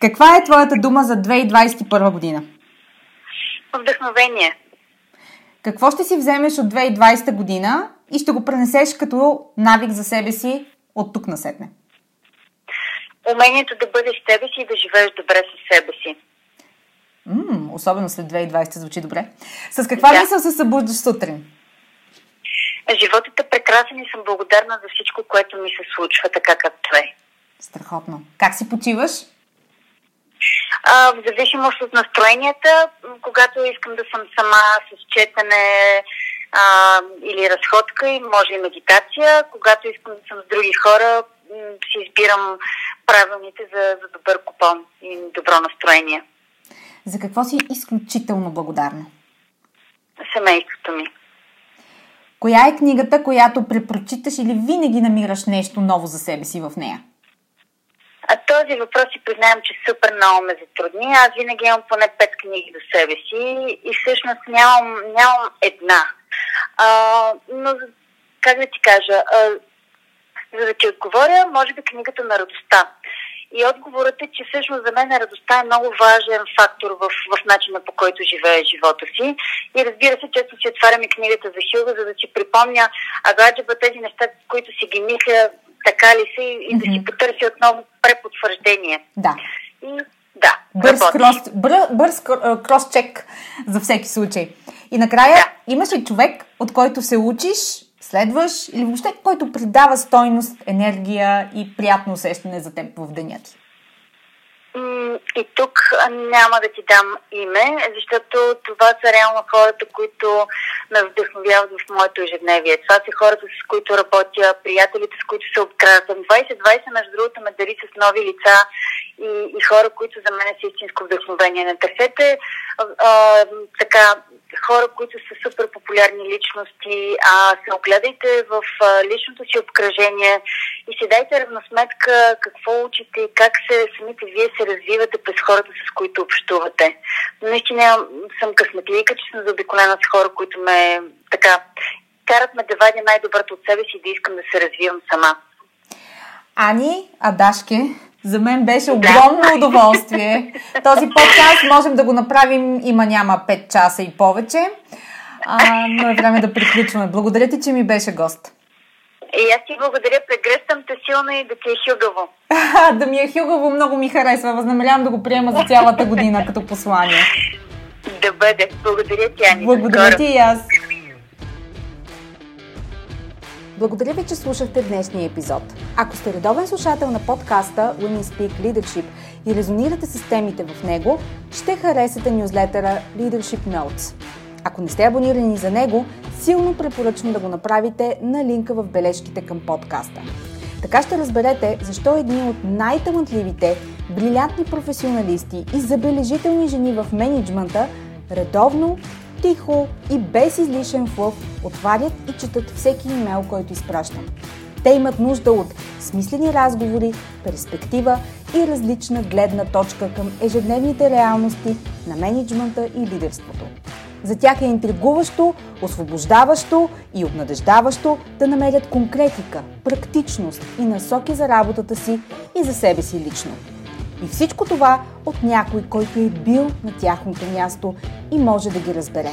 Каква е твоята дума за 2021 година? Вдъхновение. Какво ще си вземеш от 2020 година и ще го пренесеш като навик за себе си от тук на сетне? Умението да бъдеш себе си и да живееш добре със себе си. М, особено след 2020 звучи добре. С каква да. мисъл се събуждаш сутрин? Животът е прекрасен и съм благодарна за всичко, което ми се случва така както е. Страхотно. Как си почиваш? А, в зависимост от настроенията, когато искам да съм сама с четене а, или разходка и може и медитация, когато искам да съм с други хора, си избирам правилните за, за добър купон и добро настроение. За какво си изключително благодарна? Семейството ми. Коя е книгата, която препрочиташ или винаги намираш нещо ново за себе си в нея? А този въпрос си признавам, че супер много ме затрудни. Аз винаги имам поне пет книги до себе си и всъщност нямам, нямам една. А, но, как да ти кажа, а, за да ти отговоря, може би книгата на радостта. И отговорът е, че всъщност за мен радостта е много важен фактор в, в начина по който живее живота си. И разбира се, често си отваряме книгата за Хилга, за да си припомня, а гаджеба тези неща, които си ги мисля, така ли са, и, и да си потърси отново препотвърждение. Да. И да, бърз, крос, бър, бърз крос-чек за всеки случай. И накрая, да. имаш ли човек, от който се учиш, следваш или въобще който придава стойност, енергия и приятно усещане за теб в деня ти? И тук няма да ти дам име, защото това са реално хората, които ме вдъхновяват в моето ежедневие. Това са хората, с които работя, приятелите, с които се обкрадвам. 2020, между другото, ме дари с нови лица и, и хора, които за мен са истинско вдъхновение. Не търсете а, така хора, които са супер популярни личности, а се огледайте в а, личното си обкръжение и си дайте равносметка какво учите и как се самите вие се развивате през хората, с които общувате. Наистина съм късметлика, че съм заобиколена с хора, които ме така карат ме да вадя най-доброто от себе си и да искам да се развивам сама. Ани Адашке, за мен беше огромно да. удоволствие. Този подкаст можем да го направим, има няма 5 часа и повече, а, но е време да приключваме. Благодаря ти, че ми беше гост. И аз ти благодаря, прегръщам те силно и да ти е хюгаво. да ми е хюгаво, много ми харесва. Възнамерявам да го приема за цялата година като послание. Да бъде. Благодаря ти, Ани. Благодаря ти и аз. Благодаря ви, че слушахте днешния епизод. Ако сте редовен слушател на подкаста Women Speak Leadership и резонирате с темите в него, ще харесате нюзлетъра Leadership Notes. Ако не сте абонирани за него, силно препоръчвам да го направите на линка в бележките към подкаста. Така ще разберете защо едни от най-талантливите, брилянтни професионалисти и забележителни жени в менеджмента редовно тихо и без излишен флъв отварят и четат всеки имейл, който изпращам. Те имат нужда от смислени разговори, перспектива и различна гледна точка към ежедневните реалности на менеджмента и лидерството. За тях е интригуващо, освобождаващо и обнадеждаващо да намерят конкретика, практичност и насоки за работата си и за себе си лично. И всичко това от някой, който е бил на тяхното място и може да ги разбере.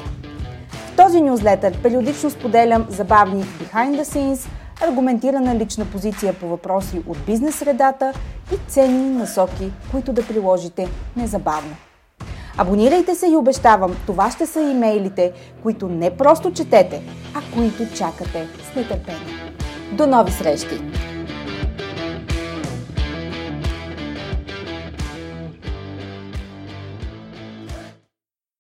В този нюзлетър периодично споделям забавни behind the scenes, аргументирана лична позиция по въпроси от бизнес средата и ценни насоки, които да приложите незабавно. Абонирайте се и обещавам, това ще са имейлите, които не просто четете, а които чакате с нетърпение. До нови срещи!